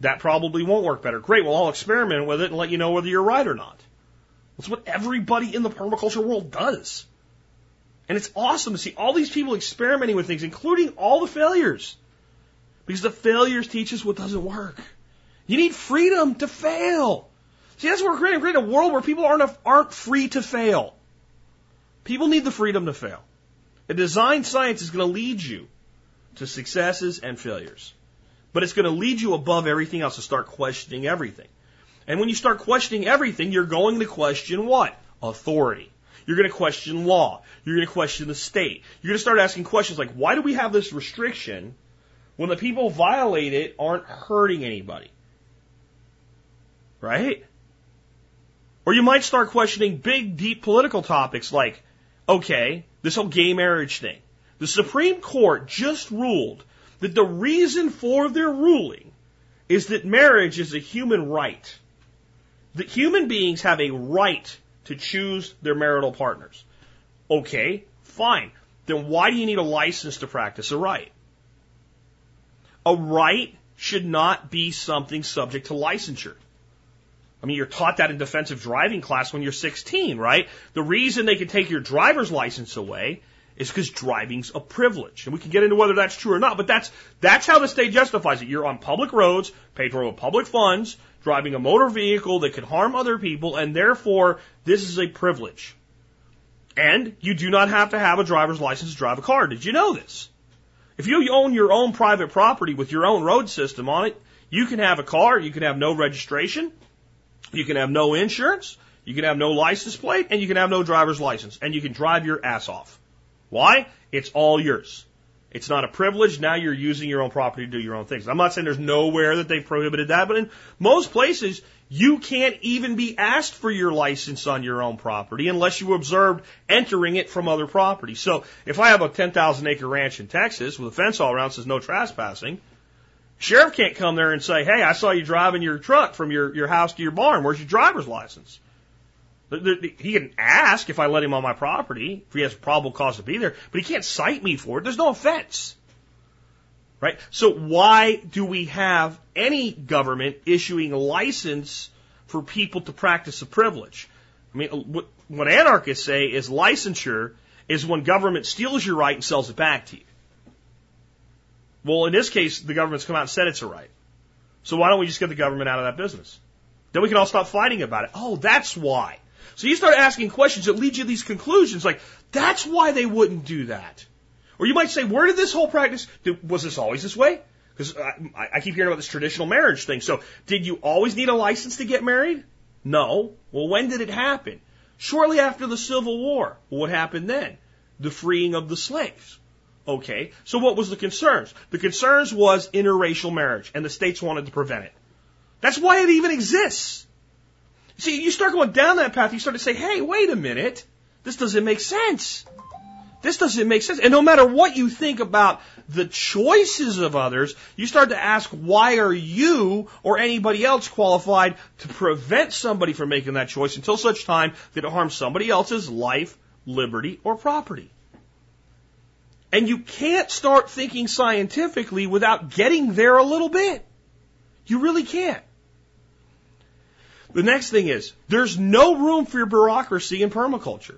That probably won't work better. Great, well, I'll experiment with it and let you know whether you're right or not. That's what everybody in the permaculture world does. And it's awesome to see all these people experimenting with things, including all the failures. Because the failures teach us what doesn't work. You need freedom to fail. See, that's what we're creating. We're creating a world where people aren't, aren't free to fail. People need the freedom to fail. A design science is going to lead you to successes and failures. But it's going to lead you above everything else to start questioning everything. And when you start questioning everything, you're going to question what? Authority. You're going to question law. You're going to question the state. You're going to start asking questions like, why do we have this restriction when the people violate it aren't hurting anybody? Right? Or you might start questioning big, deep political topics like, okay, this whole gay marriage thing. The Supreme Court just ruled that the reason for their ruling is that marriage is a human right. That human beings have a right to choose their marital partners. Okay, fine. Then why do you need a license to practice a right? A right should not be something subject to licensure. I mean, you're taught that in defensive driving class when you're 16, right? The reason they can take your driver's license away is because driving's a privilege. And we can get into whether that's true or not, but that's, that's how the state justifies it. You're on public roads, paid for with public funds, driving a motor vehicle that could harm other people, and therefore this is a privilege. And you do not have to have a driver's license to drive a car. Did you know this? If you own your own private property with your own road system on it, you can have a car, you can have no registration, you can have no insurance, you can have no license plate, and you can have no driver's license, and you can drive your ass off. Why? It's all yours. It's not a privilege. Now you're using your own property to do your own things. I'm not saying there's nowhere that they've prohibited that, but in most places, you can't even be asked for your license on your own property unless you observed entering it from other property. So if I have a 10,000 acre ranch in Texas with a fence all around says no trespassing, sheriff can't come there and say, hey, I saw you driving your truck from your, your house to your barn. Where's your driver's license? He can ask if I let him on my property, if he has probable cause to be there, but he can't cite me for it. There's no offense. Right? So why do we have any government issuing license for people to practice a privilege? I mean, what, what anarchists say is licensure is when government steals your right and sells it back to you. Well, in this case, the government's come out and said it's a right. So why don't we just get the government out of that business? Then we can all stop fighting about it. Oh, that's why. So you start asking questions that lead you to these conclusions like, that's why they wouldn't do that. Or you might say, where did this whole practice, was this always this way? Because I, I keep hearing about this traditional marriage thing. So did you always need a license to get married? No. Well, when did it happen? Shortly after the Civil War. What happened then? The freeing of the slaves. Okay. So what was the concerns? The concerns was interracial marriage, and the states wanted to prevent it. That's why it even exists. See, you start going down that path, you start to say, hey, wait a minute. This doesn't make sense. This doesn't make sense. And no matter what you think about the choices of others, you start to ask, why are you or anybody else qualified to prevent somebody from making that choice until such time that it harms somebody else's life, liberty, or property? And you can't start thinking scientifically without getting there a little bit. You really can't. The next thing is, there's no room for your bureaucracy in permaculture.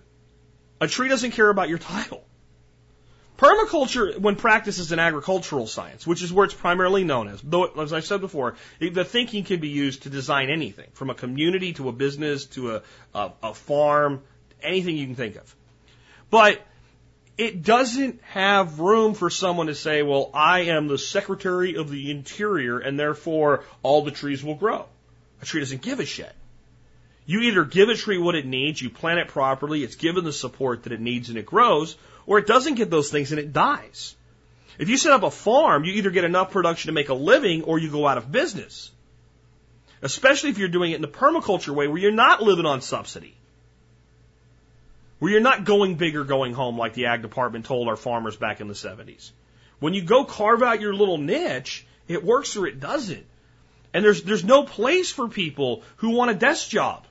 A tree doesn't care about your title. Permaculture, when practiced as an agricultural science, which is where it's primarily known as, though, as I said before, the thinking can be used to design anything, from a community to a business to a, a, a farm, anything you can think of. But it doesn't have room for someone to say, well, I am the Secretary of the Interior and therefore all the trees will grow. A tree doesn't give a shit. You either give a tree what it needs, you plant it properly, it's given the support that it needs and it grows, or it doesn't get those things and it dies. If you set up a farm, you either get enough production to make a living or you go out of business. Especially if you're doing it in the permaculture way where you're not living on subsidy. Where you're not going big or going home like the ag department told our farmers back in the 70s. When you go carve out your little niche, it works or it doesn't. And there's, there's no place for people who want a desk job.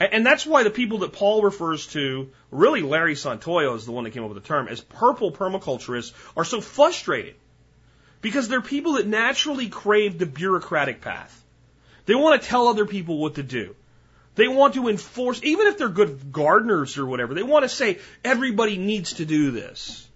And, and that's why the people that Paul refers to, really Larry Santoyo is the one that came up with the term, as purple permaculturists are so frustrated. Because they're people that naturally crave the bureaucratic path. They want to tell other people what to do. They want to enforce, even if they're good gardeners or whatever, they want to say everybody needs to do this.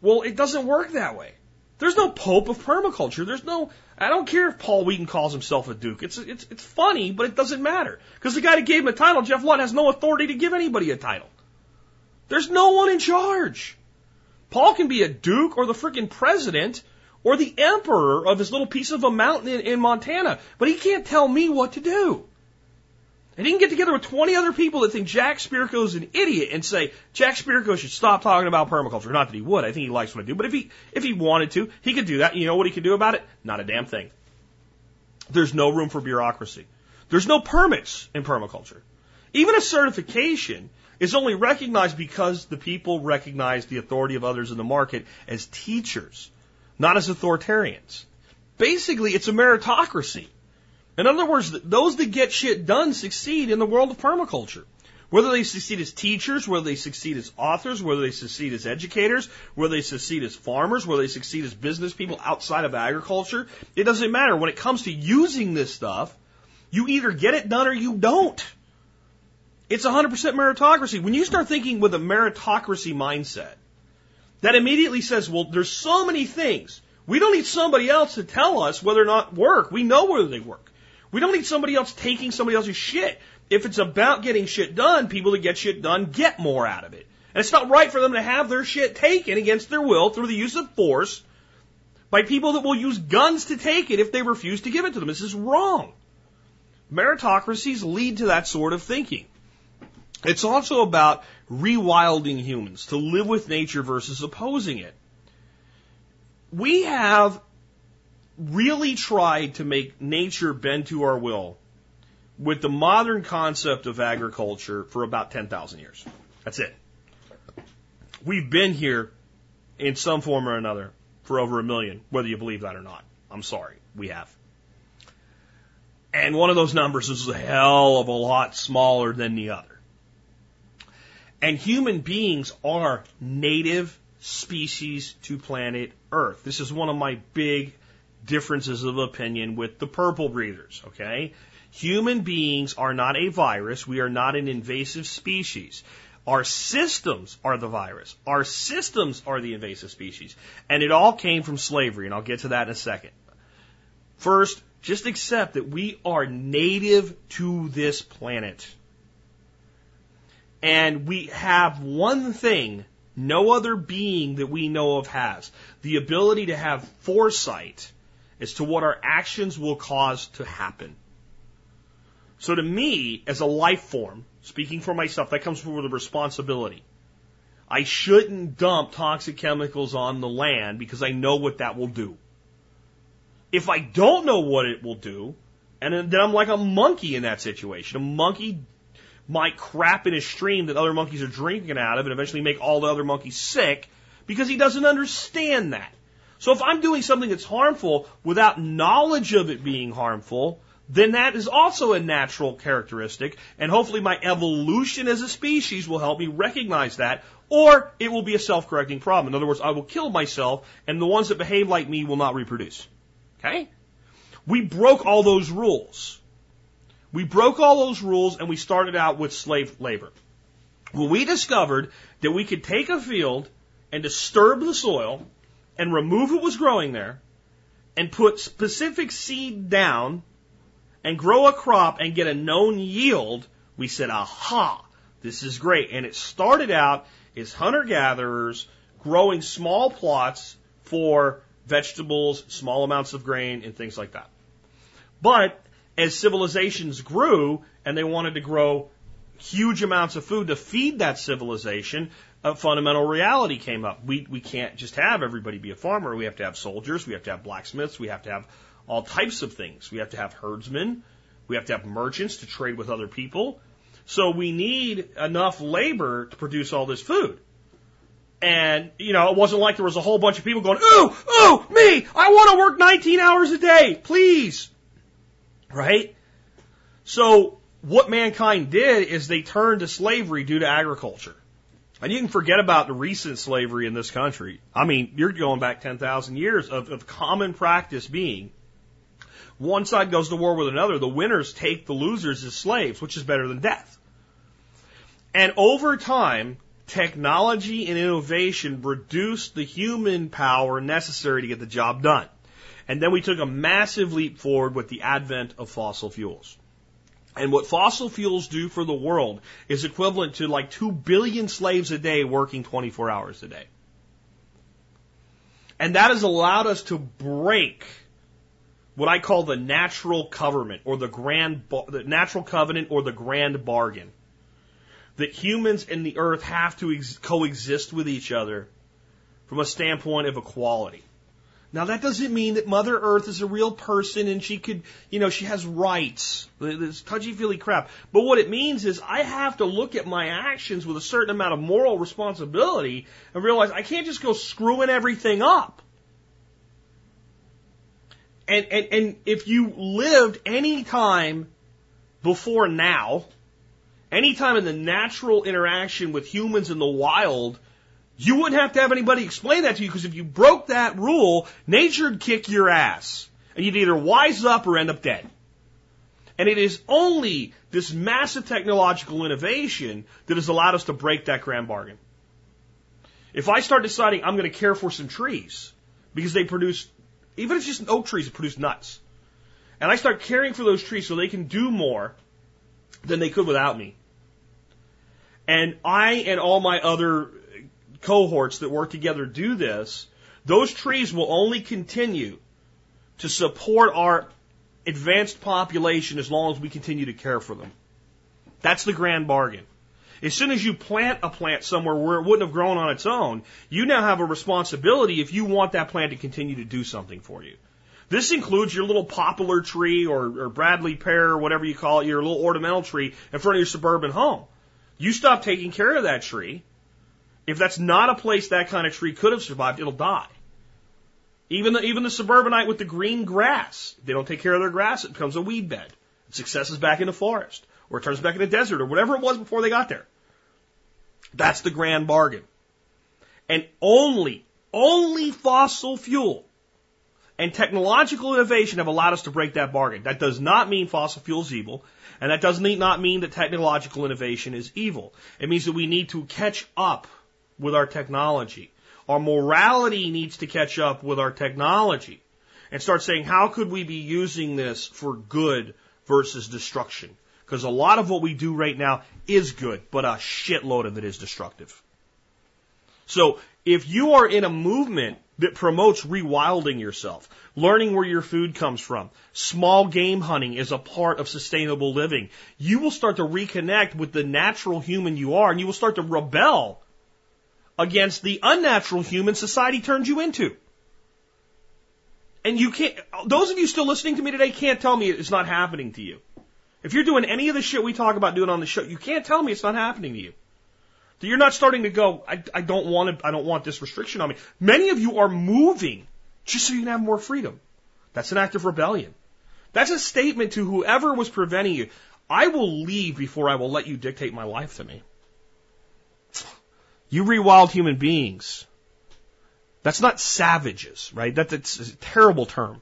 Well, it doesn't work that way. There's no pope of permaculture. There's no, I don't care if Paul Wheaton calls himself a duke. It's, it's, it's funny, but it doesn't matter. Because the guy that gave him a title, Geoff Lawton, has no authority to give anybody a title. There's no one in charge. Paul can be a duke or the freaking president or the emperor of his little piece of a mountain in, in Montana, but he can't tell me what to do. And he can get together with 20 other people that think Jack Spirko is an idiot and say, Jack Spirko should stop talking about permaculture. Not that he would. I think he likes what I do. But if he, if he wanted to, he could do that. You know what he could do about it? Not a damn thing. There's no room for bureaucracy. There's no permits in permaculture. Even a certification is only recognized because the people recognize the authority of others in the market as teachers, not as authoritarians. Basically, it's a meritocracy. In other words, those that get shit done succeed in the world of permaculture. Whether they succeed as teachers, whether they succeed as authors, whether they succeed as educators, whether they succeed as farmers, whether they succeed as business people outside of agriculture, it doesn't matter. When it comes to using this stuff, you either get it done or you don't. It's 100% meritocracy. When you start thinking with a meritocracy mindset, that immediately says, well, there's so many things. We don't need somebody else to tell us whether or not work. We know whether they work. We don't need somebody else taking somebody else's shit. If it's about getting shit done, people that get shit done get more out of it. And it's not right for them to have their shit taken against their will through the use of force by people that will use guns to take it if they refuse to give it to them. This is wrong. Meritocracies lead to that sort of thinking. It's also about rewilding humans to live with nature versus opposing it. We have really tried to make nature bend to our will with the modern concept of agriculture for about 10,000 years. That's it. We've been here in some form or another for over a million, whether you believe that or not. I'm sorry, we have. And one of those numbers is a hell of a lot smaller than the other. And human beings are native species to planet Earth. This is one of my big differences of opinion with the purple breeders, okay? Human beings are not a virus. We are not an invasive species. Our systems are the virus. Our systems are the invasive species. And it all came from slavery, and I'll get to that in a second. First, just accept that we are native to this planet. And we have one thing no other being that we know of has the ability to have foresight as to what our actions will cause to happen. So to me, as a life form, speaking for myself, that comes with a responsibility. I shouldn't dump toxic chemicals on the land because I know what that will do. If I don't know what it will do, and then I'm like a monkey in that situation. A monkey might crap in a stream that other monkeys are drinking out of and eventually make all the other monkeys sick because he doesn't understand that. So if I'm doing something that's harmful without knowledge of it being harmful, then that is also a natural characteristic, and hopefully my evolution as a species will help me recognize that, or it will be a self-correcting problem. In other words, I will kill myself, and the ones that behave like me will not reproduce. Okay? We broke all those rules. We broke all those rules, and we started out with slave labor. Well, we discovered that we could take a field and disturb the soil, and remove what was growing there and put specific seed down and grow a crop and get a known yield, we said, aha, this is great. And it started out as hunter gatherers growing small plots for vegetables, small amounts of grain, and things like that. But as civilizations grew and they wanted to grow huge amounts of food to feed that civilization, a fundamental reality came up. We, we can't just have everybody be a farmer. We have to have soldiers. We have to have blacksmiths. We have to have all types of things. We have to have herdsmen. We have to have merchants to trade with other people. So we need enough labor to produce all this food. And, you know, it wasn't like there was a whole bunch of people going, ooh, ooh, me, I want to work 19 hours a day, please. Right? So what mankind did is they turned to slavery due to agriculture. And you can forget about the recent slavery in this country. I mean, you're going back 10,000 years of, of common practice being one side goes to war with another. The winners take the losers as slaves, which is better than death. And over time, technology and innovation reduced the human power necessary to get the job done. And then we took a massive leap forward with the advent of fossil fuels. And what fossil fuels do for the world is equivalent to like 2 billion slaves a day working 24 hours a day. And that has allowed us to break what I call the natural covenant or the grand, the natural covenant or the grand bargain. That humans and the earth have to ex- coexist with each other from a standpoint of equality. Now that doesn't mean that Mother Earth is a real person and she could, you know, she has rights. This touchy feely crap. But what it means is I have to look at my actions with a certain amount of moral responsibility and realize I can't just go screwing everything up. And, and, and if you lived any time before now, any time in the natural interaction with humans in the wild, you wouldn't have to have anybody explain that to you because if you broke that rule, nature would kick your ass. And you'd either wise up or end up dead. And it is only this massive technological innovation that has allowed us to break that grand bargain. If I start deciding I'm going to care for some trees because they produce, even if it's just oak trees that produce nuts, and I start caring for those trees so they can do more than they could without me, and I and all my other cohorts that work together do this, those trees will only continue to support our advanced population as long as we continue to care for them. That's the grand bargain. As soon as you plant a plant somewhere where it wouldn't have grown on its own, you now have a responsibility if you want that plant to continue to do something for you. This includes your little poplar tree or, or Bradley pear or whatever you call it, your little ornamental tree in front of your suburban home. You stop taking care of that tree, if that's not a place that kind of tree could have survived, it'll die. Even the, even the suburbanite with the green grass, if they don't take care of their grass, it becomes a weed bed. It successes back into forest, or it turns back into desert, or whatever it was before they got there. That's the grand bargain. And only, only fossil fuel and technological innovation have allowed us to break that bargain. That does not mean fossil fuel is evil, and that does not mean that technological innovation is evil. It means that we need to catch up with our technology. Our morality needs to catch up with our technology and start saying, how could we be using this for good versus destruction? Because a lot of what we do right now is good, but a shitload of it is destructive. So if you are in a movement that promotes rewilding yourself, learning where your food comes from, small game hunting is a part of sustainable living, you will start to reconnect with the natural human you are and you will start to rebel against the unnatural human society turns you into. And you can't, those of you still listening to me today can't tell me it's not happening to you. If you're doing any of the shit we talk about doing on the show, you can't tell me it's not happening to you. That you're not starting to go, I, I don't want to, I don't want this restriction on me. Many of you are moving just so you can have more freedom. That's an act of rebellion. That's a statement to whoever was preventing you. I will leave before I will let you dictate my life to me. You rewild human beings. That's not savages, right? That, that's a terrible term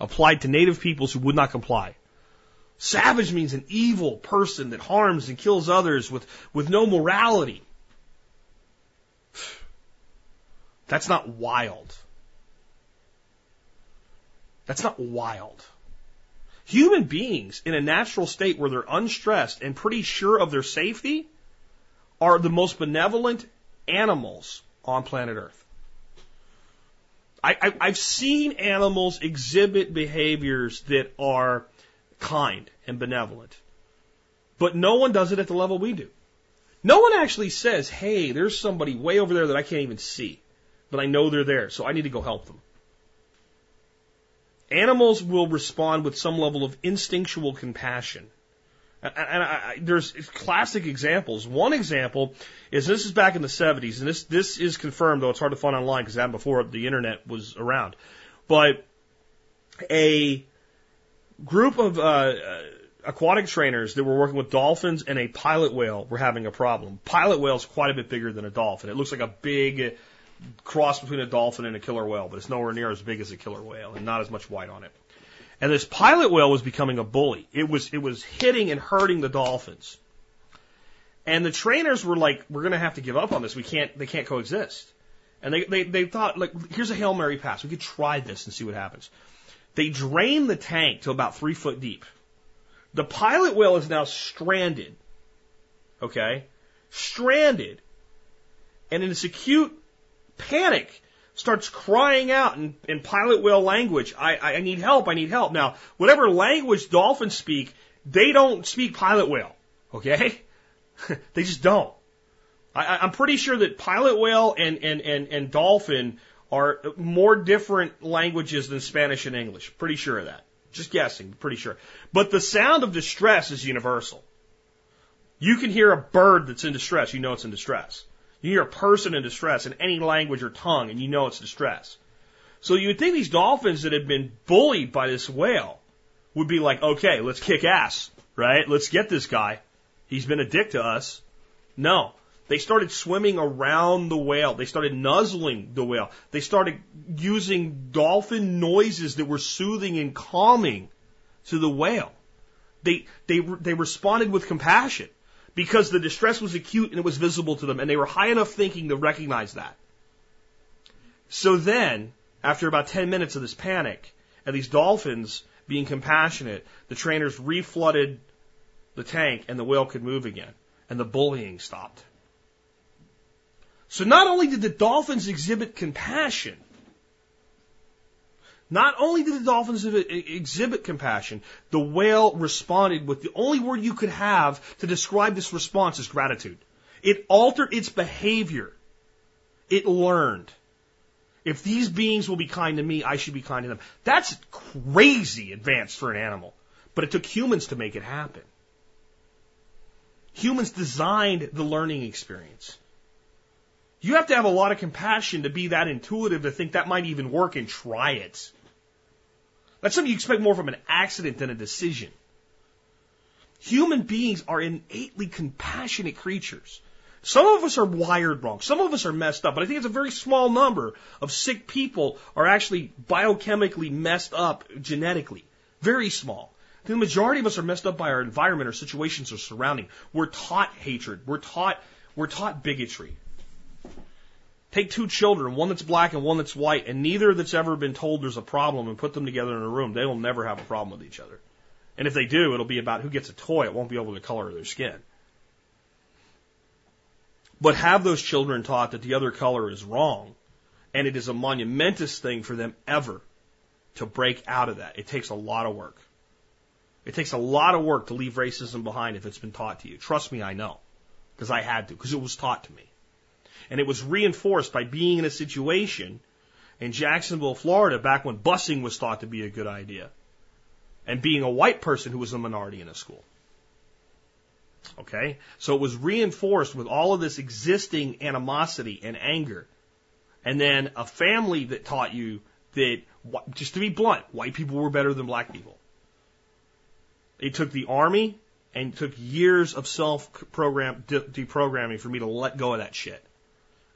applied to native peoples who would not comply. Savage means an evil person that harms and kills others with, with no morality. That's not wild. That's not wild. Human beings in a natural state where they're unstressed and pretty sure of their safety are the most benevolent animals on planet Earth. I, have seen animals exhibit behaviors that are kind and benevolent, but no one does it at the level we do. No one actually says, hey, there's somebody way over there that I can't even see, but I know they're there, so I need to go help them. Animals will respond with some level of instinctual compassion. And I, I, there's classic examples. One example is this is back in the 70s, and this this is confirmed, though it's hard to find online because happened before the internet was around. But a group of uh, uh, aquatic trainers that were working with dolphins and a pilot whale were having a problem. Pilot whale is quite a bit bigger than a dolphin. It looks like a big cross between a dolphin and a killer whale, but it's nowhere near as big as a killer whale and not as much white on it. And this pilot whale was becoming a bully. It was, it was hitting and hurting the dolphins. And the trainers were like, we're going to have to give up on this. We can't, they can't coexist. And they, they, they thought, like, here's a Hail Mary pass. We could try this and see what happens. They drain the tank to about three foot deep. The pilot whale is now stranded. Okay? Stranded. And in this acute panic, starts crying out in, in pilot whale language, I, I need help, I need help. Now, whatever language dolphins speak, they don't speak pilot whale. Okay? [laughs] they just don't. I, I'm pretty sure that pilot whale and, and, and, and dolphin are more different languages than Spanish and English. Pretty sure of that. Just guessing, pretty sure. But the sound of distress is universal. You can hear a bird that's in distress, you know it's in distress. You hear a person in distress in any language or tongue, and you know it's distress. So you would think these dolphins that had been bullied by this whale would be like, okay, let's kick ass, right? Let's get this guy. He's been a dick to us. No. They started swimming around the whale. They started nuzzling the whale. They started using dolphin noises that were soothing and calming to the whale. They, they, they responded with compassion because the distress was acute and it was visible to them and they were high enough thinking to recognize that. So then, after about 10 minutes of this panic and these dolphins being compassionate, the trainers reflooded the tank and the whale could move again and the bullying stopped. So not only did the dolphins exhibit compassion, not only did the dolphins exhibit compassion, the whale responded with the only word you could have to describe this response is gratitude. It altered its behavior. It learned. If these beings will be kind to me, I should be kind to them. That's crazy advanced for an animal. But it took humans to make it happen. Humans designed the learning experience. You have to have a lot of compassion to be that intuitive to think that might even work and try it. That's something you expect more from an accident than a decision. Human beings are innately compassionate creatures. Some of us are wired wrong. Some of us are messed up, but I think it's a very small number of sick people are actually biochemically messed up genetically. Very small. The majority of us are messed up by our environment our situations our surrounding. We're taught hatred. We're taught, we're taught bigotry. Take two children, one that's black and one that's white, and neither that's ever been told there's a problem and put them together in a room. They will never have a problem with each other. And if they do, it'll be about who gets a toy. It won't be over the color of their skin. But have those children taught that the other color is wrong, and it is a monumentous thing for them ever to break out of that. It takes a lot of work. It takes a lot of work to leave racism behind if it's been taught to you. Trust me, I know. Because I had to, because it was taught to me. And it was reinforced by being in a situation in Jacksonville, Florida, back when busing was thought to be a good idea. And being a white person who was a minority in a school. Okay? So it was reinforced with all of this existing animosity and anger. And then a family that taught you that, just to be blunt, white people were better than black people. It took the army and took years of self program deprogramming for me to let go of that shit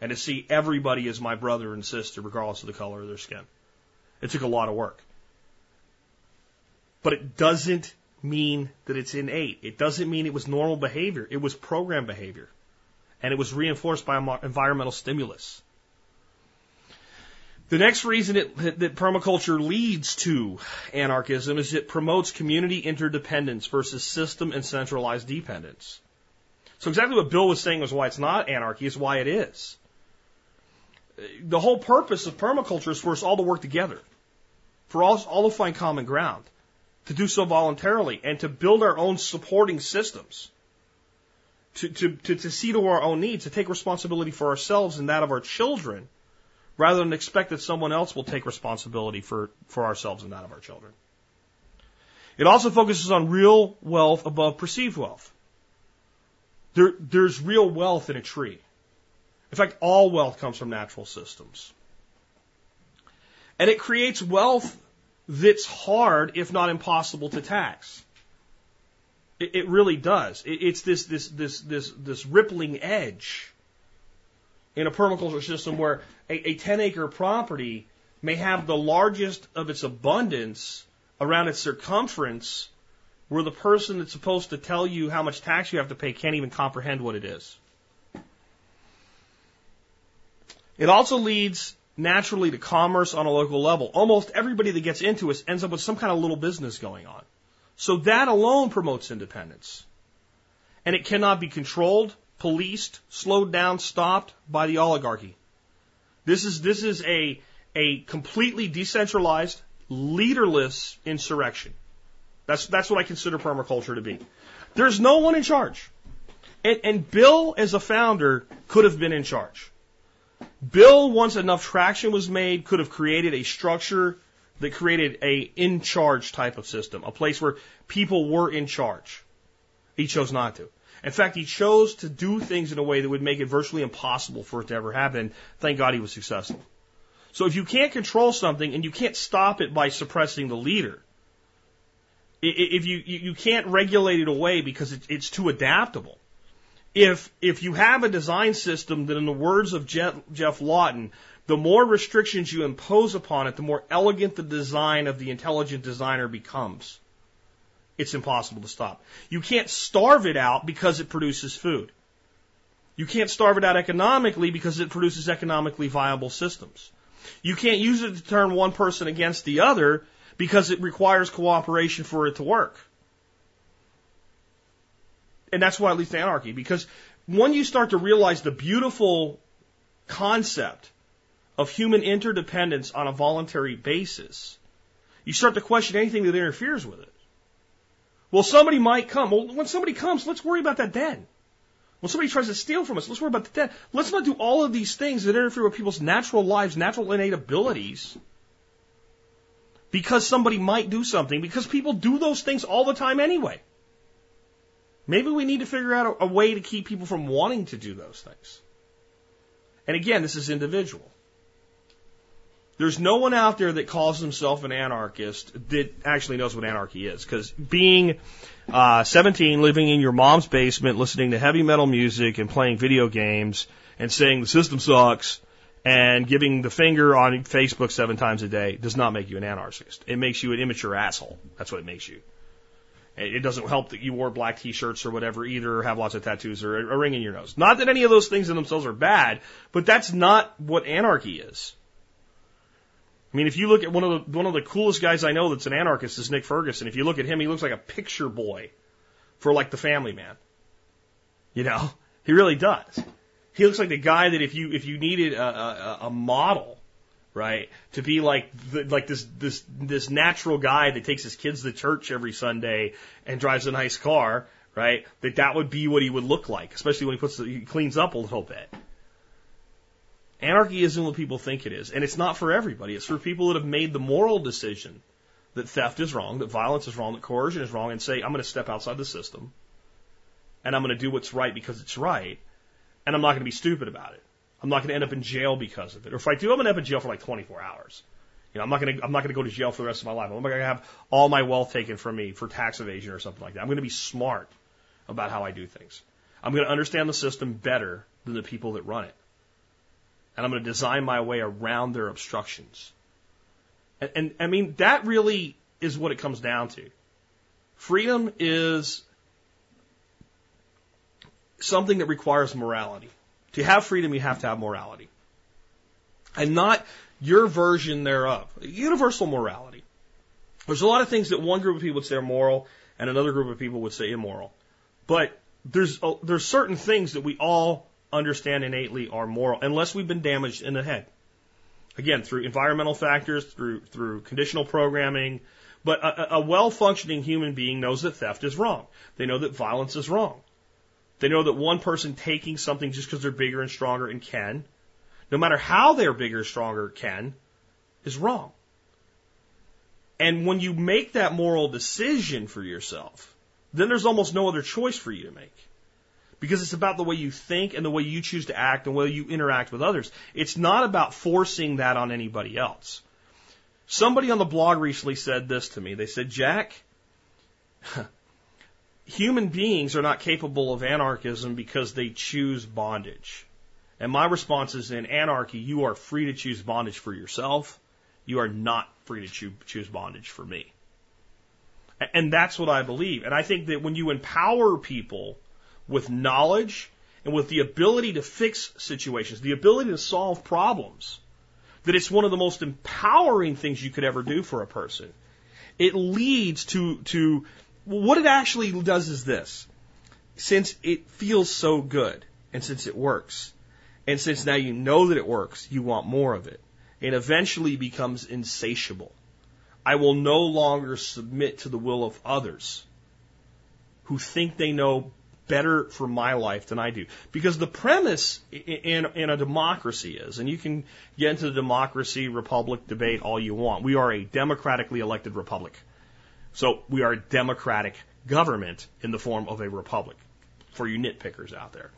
and to see everybody as my brother and sister, regardless of the color of their skin. It took a lot of work. But it doesn't mean that it's innate. It doesn't mean it was normal behavior. It was program behavior. And it was reinforced by environmental stimulus. The next reason it, that permaculture leads to anarchism is it promotes community interdependence versus system and centralized dependence. So exactly what Bill was saying was why it's not anarchy is why it is the whole purpose of permaculture is for us all to work together, for us all to find common ground, to do so voluntarily, and to build our own supporting systems, to, to, to, to see to our own needs, to take responsibility for ourselves and that of our children, rather than expect that someone else will take responsibility for, for ourselves and that of our children. It also focuses on real wealth above perceived wealth. There, there's real wealth in a tree. In fact, all wealth comes from natural systems. And it creates wealth that's hard, if not impossible, to tax. It, it really does. It, it's this, this, this, this, this rippling edge in a permaculture system where a, a 10 acre property may have the largest of its abundance around its circumference where the person that's supposed to tell you how much tax you have to pay can't even comprehend what it is. It also leads naturally to commerce on a local level. Almost everybody that gets into it ends up with some kind of little business going on. So that alone promotes independence. And it cannot be controlled, policed, slowed down, stopped by the oligarchy. This is, this is a, a completely decentralized, leaderless insurrection. That's, that's what I consider permaculture to be. There's no one in charge. And, and Bill, as a founder, could have been in charge. Bill, once enough traction was made, could have created a structure that created a in charge type of system, a place where people were in charge. He chose not to. In fact, he chose to do things in a way that would make it virtually impossible for it to ever happen. Thank God he was successful. So if you can't control something and you can't stop it by suppressing the leader, if you you can't regulate it away because it's too adaptable. If if you have a design system that, in the words of Jeff, Geoff Lawton, the more restrictions you impose upon it, the more elegant the design of the intelligent designer becomes. It's impossible to stop. You can't starve it out because it produces food. You can't starve it out economically because it produces economically viable systems. You can't use it to turn one person against the other because it requires cooperation for it to work. And that's why it leads to anarchy. Because when you start to realize the beautiful concept of human interdependence on a voluntary basis, you start to question anything that interferes with it. Well, somebody might come. Well, when somebody comes, let's worry about that then. When somebody tries to steal from us, let's worry about that then. Let's not do all of these things that interfere with people's natural lives, natural innate abilities, because somebody might do something, because people do those things all the time anyway. Maybe we need to figure out a, a way to keep people from wanting to do those things. And again, this is individual. There's no one out there that calls himself an anarchist that actually knows what anarchy is. Because being uh, 17, living in your mom's basement, listening to heavy metal music and playing video games and saying the system sucks and giving the finger on Facebook seven times a day does not make you an anarchist. It makes you an immature asshole. That's what it makes you. It doesn't help that you wore black t-shirts or whatever either, or have lots of tattoos or a ring in your nose. Not that any of those things in themselves are bad, but that's not what anarchy is. I mean, if you look at one of the one of the coolest guys I know that's an anarchist is Nick Ferguson. If you look at him, he looks like a picture boy for like the Family Man. You know, he really does. He looks like the guy that if you if you needed a, a, a model, right, to be like the, like this this this natural guy that takes his kids to church every Sunday and drives a nice car, right, that that would be what he would look like, especially when he puts the, he cleans up a little bit. Anarchy isn't what people think it is. And it's not for everybody. It's for people that have made the moral decision that theft is wrong, that violence is wrong, that coercion is wrong, and say, I'm going to step outside the system and I'm going to do what's right because it's right. And I'm not going to be stupid about it. I'm not going to end up in jail because of it. Or if I do, I'm going to end up in jail for like 24 hours. You know, I'm not going to, I'm not going to go to jail for the rest of my life. I'm not going to have all my wealth taken from me for tax evasion or something like that. I'm going to be smart about how I do things. I'm going to understand the system better than the people that run it and I'm going to design my way around their obstructions. And, and I mean, that really is what it comes down to. Freedom is something that requires morality. To have freedom, you have to have morality. And not your version thereof. Universal morality. There's a lot of things that one group of people would say are moral and another group of people would say immoral. But there's, there's certain things that we all understand innately are moral unless we've been damaged in the head. Again, through environmental factors, through, through conditional programming. But a, a well functioning human being knows that theft is wrong. They know that violence is wrong. They know that one person taking something just because they're bigger and stronger and can, no matter how they're bigger, stronger, can, is wrong. And when you make that moral decision for yourself, then there's almost no other choice for you to make because it's about the way you think and the way you choose to act and the way you interact with others. It's not about forcing that on anybody else. Somebody on the blog recently said this to me. They said, Jack, [laughs] human beings are not capable of anarchism because they choose bondage. And my response is in anarchy, you are free to choose bondage for yourself. You are not free to choose bondage for me. And that's what I believe. And I think that when you empower people with knowledge and with the ability to fix situations, the ability to solve problems, that it's one of the most empowering things you could ever do for a person. It leads to, to what it actually does is this. Since it feels so good and since it works, And since now you know that it works, you want more of it. It eventually becomes insatiable. I will no longer submit to the will of others who think they know better for my life than I do. Because the premise in, in a democracy is, and you can get into the democracy republic debate all you want, we are a democratically elected republic. So we are a democratic government in the form of a republic for you nitpickers out there.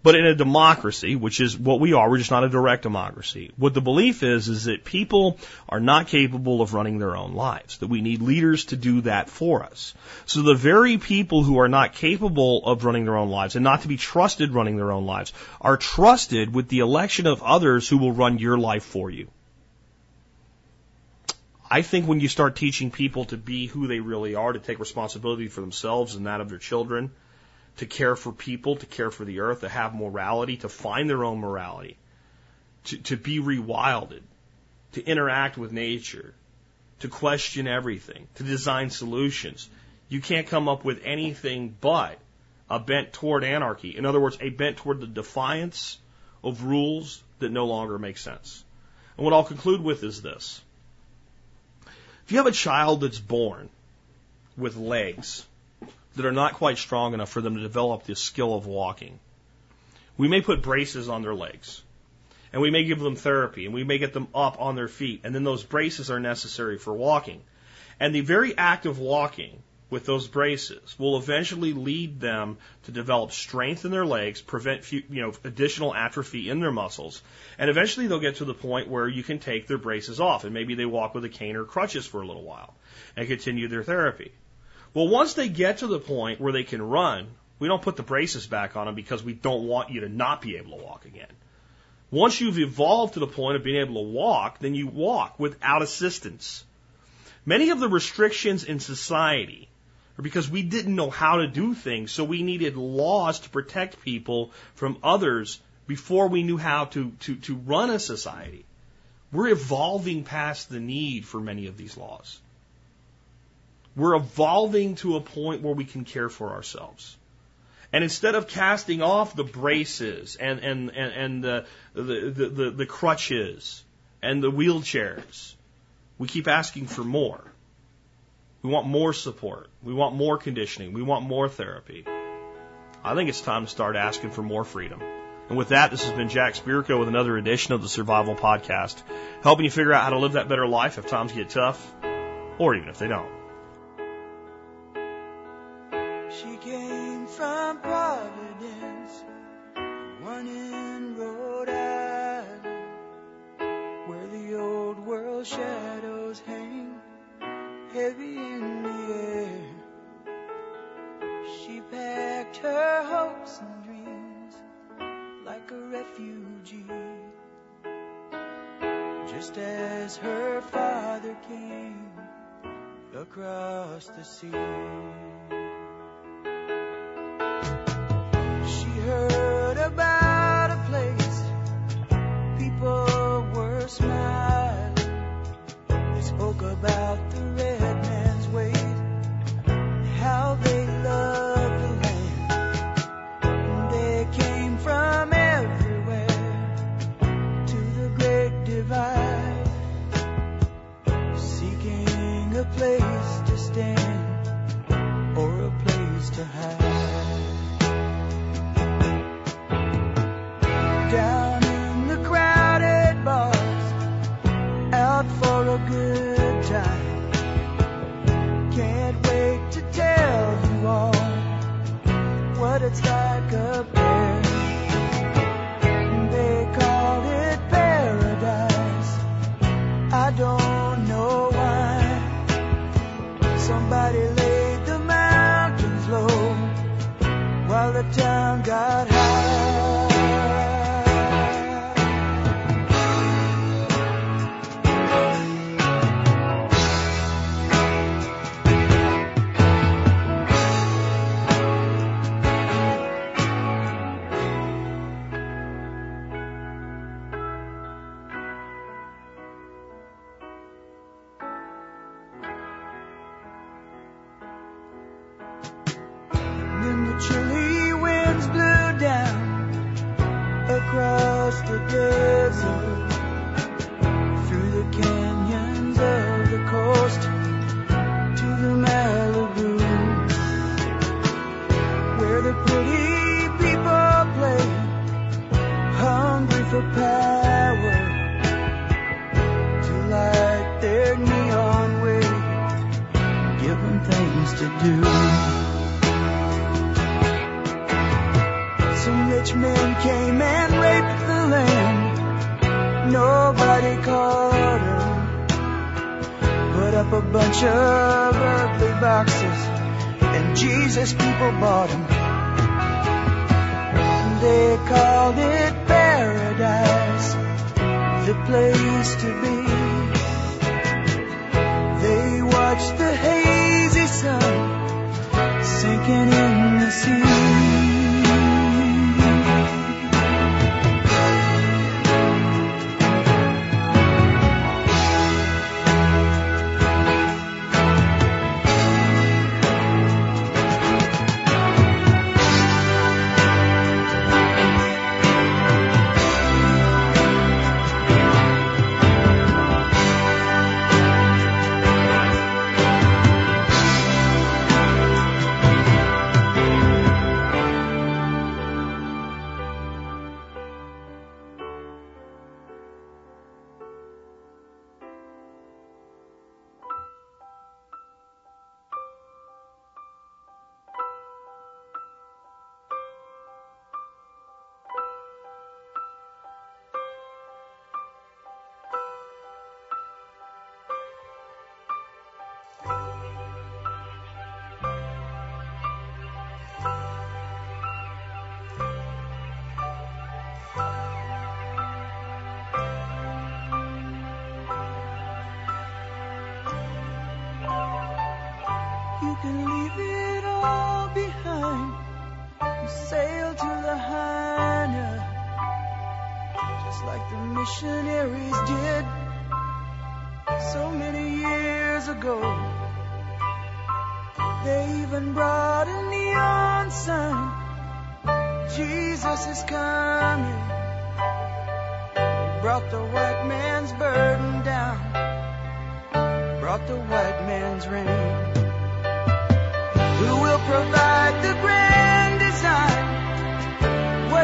But in a democracy, which is what we are, we're just not a direct democracy. What the belief is, is that people are not capable of running their own lives, that we need leaders to do that for us. So the very people who are not capable of running their own lives and not to be trusted running their own lives are trusted with the election of others who will run your life for you. I think when you start teaching people to be who they really are, to take responsibility for themselves and that of their children, to care for people, to care for the earth, to have morality, to find their own morality, to, to be rewilded, to interact with nature, to question everything, to design solutions. You can't come up with anything but a bent toward anarchy. In other words, a bent toward the defiance of rules that no longer make sense. And what I'll conclude with is this. If you have a child that's born with legs, that are not quite strong enough for them to develop the skill of walking. We may put braces on their legs, and we may give them therapy, and we may get them up on their feet, and then those braces are necessary for walking. And the very act of walking with those braces will eventually lead them to develop strength in their legs, prevent you know additional atrophy in their muscles, and eventually they'll get to the point where you can take their braces off, and maybe they walk with a cane or crutches for a little while and continue their therapy. Well, once they get to the point where they can run, we don't put the braces back on them because we don't want you to not be able to walk again. Once you've evolved to the point of being able to walk, then you walk without assistance. Many of the restrictions in society are because we didn't know how to do things, so we needed laws to protect people from others before we knew how to, to, to run a society. We're evolving past the need for many of these laws. We're evolving to a point where we can care for ourselves. And instead of casting off the braces and, and, and, and the, the, the, the crutches and the wheelchairs, we keep asking for more. We want more support. We want more conditioning. We want more therapy. I think it's time to start asking for more freedom. And with that, this has been Jack Spirko with another edition of the Survival Podcast, helping you figure out how to live that better life if times get tough, or even if they don't.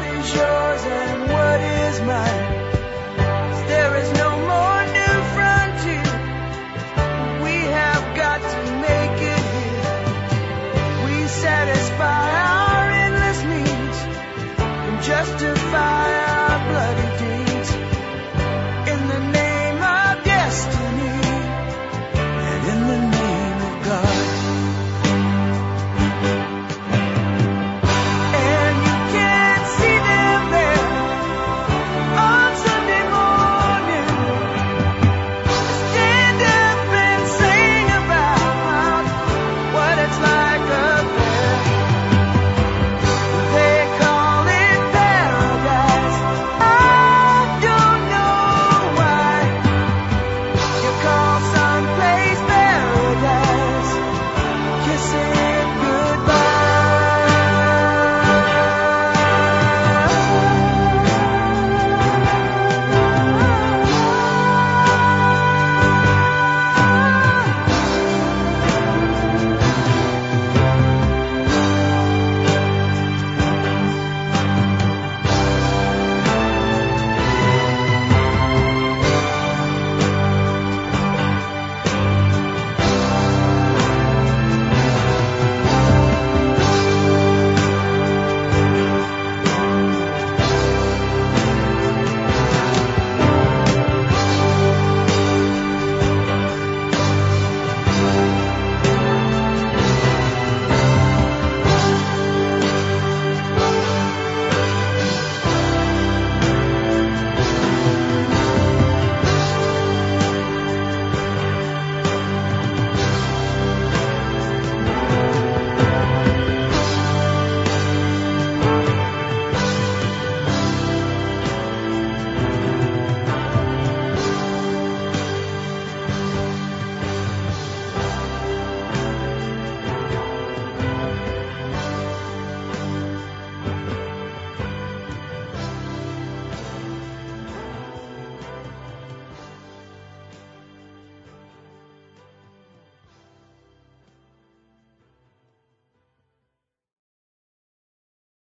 is yours and what is mine.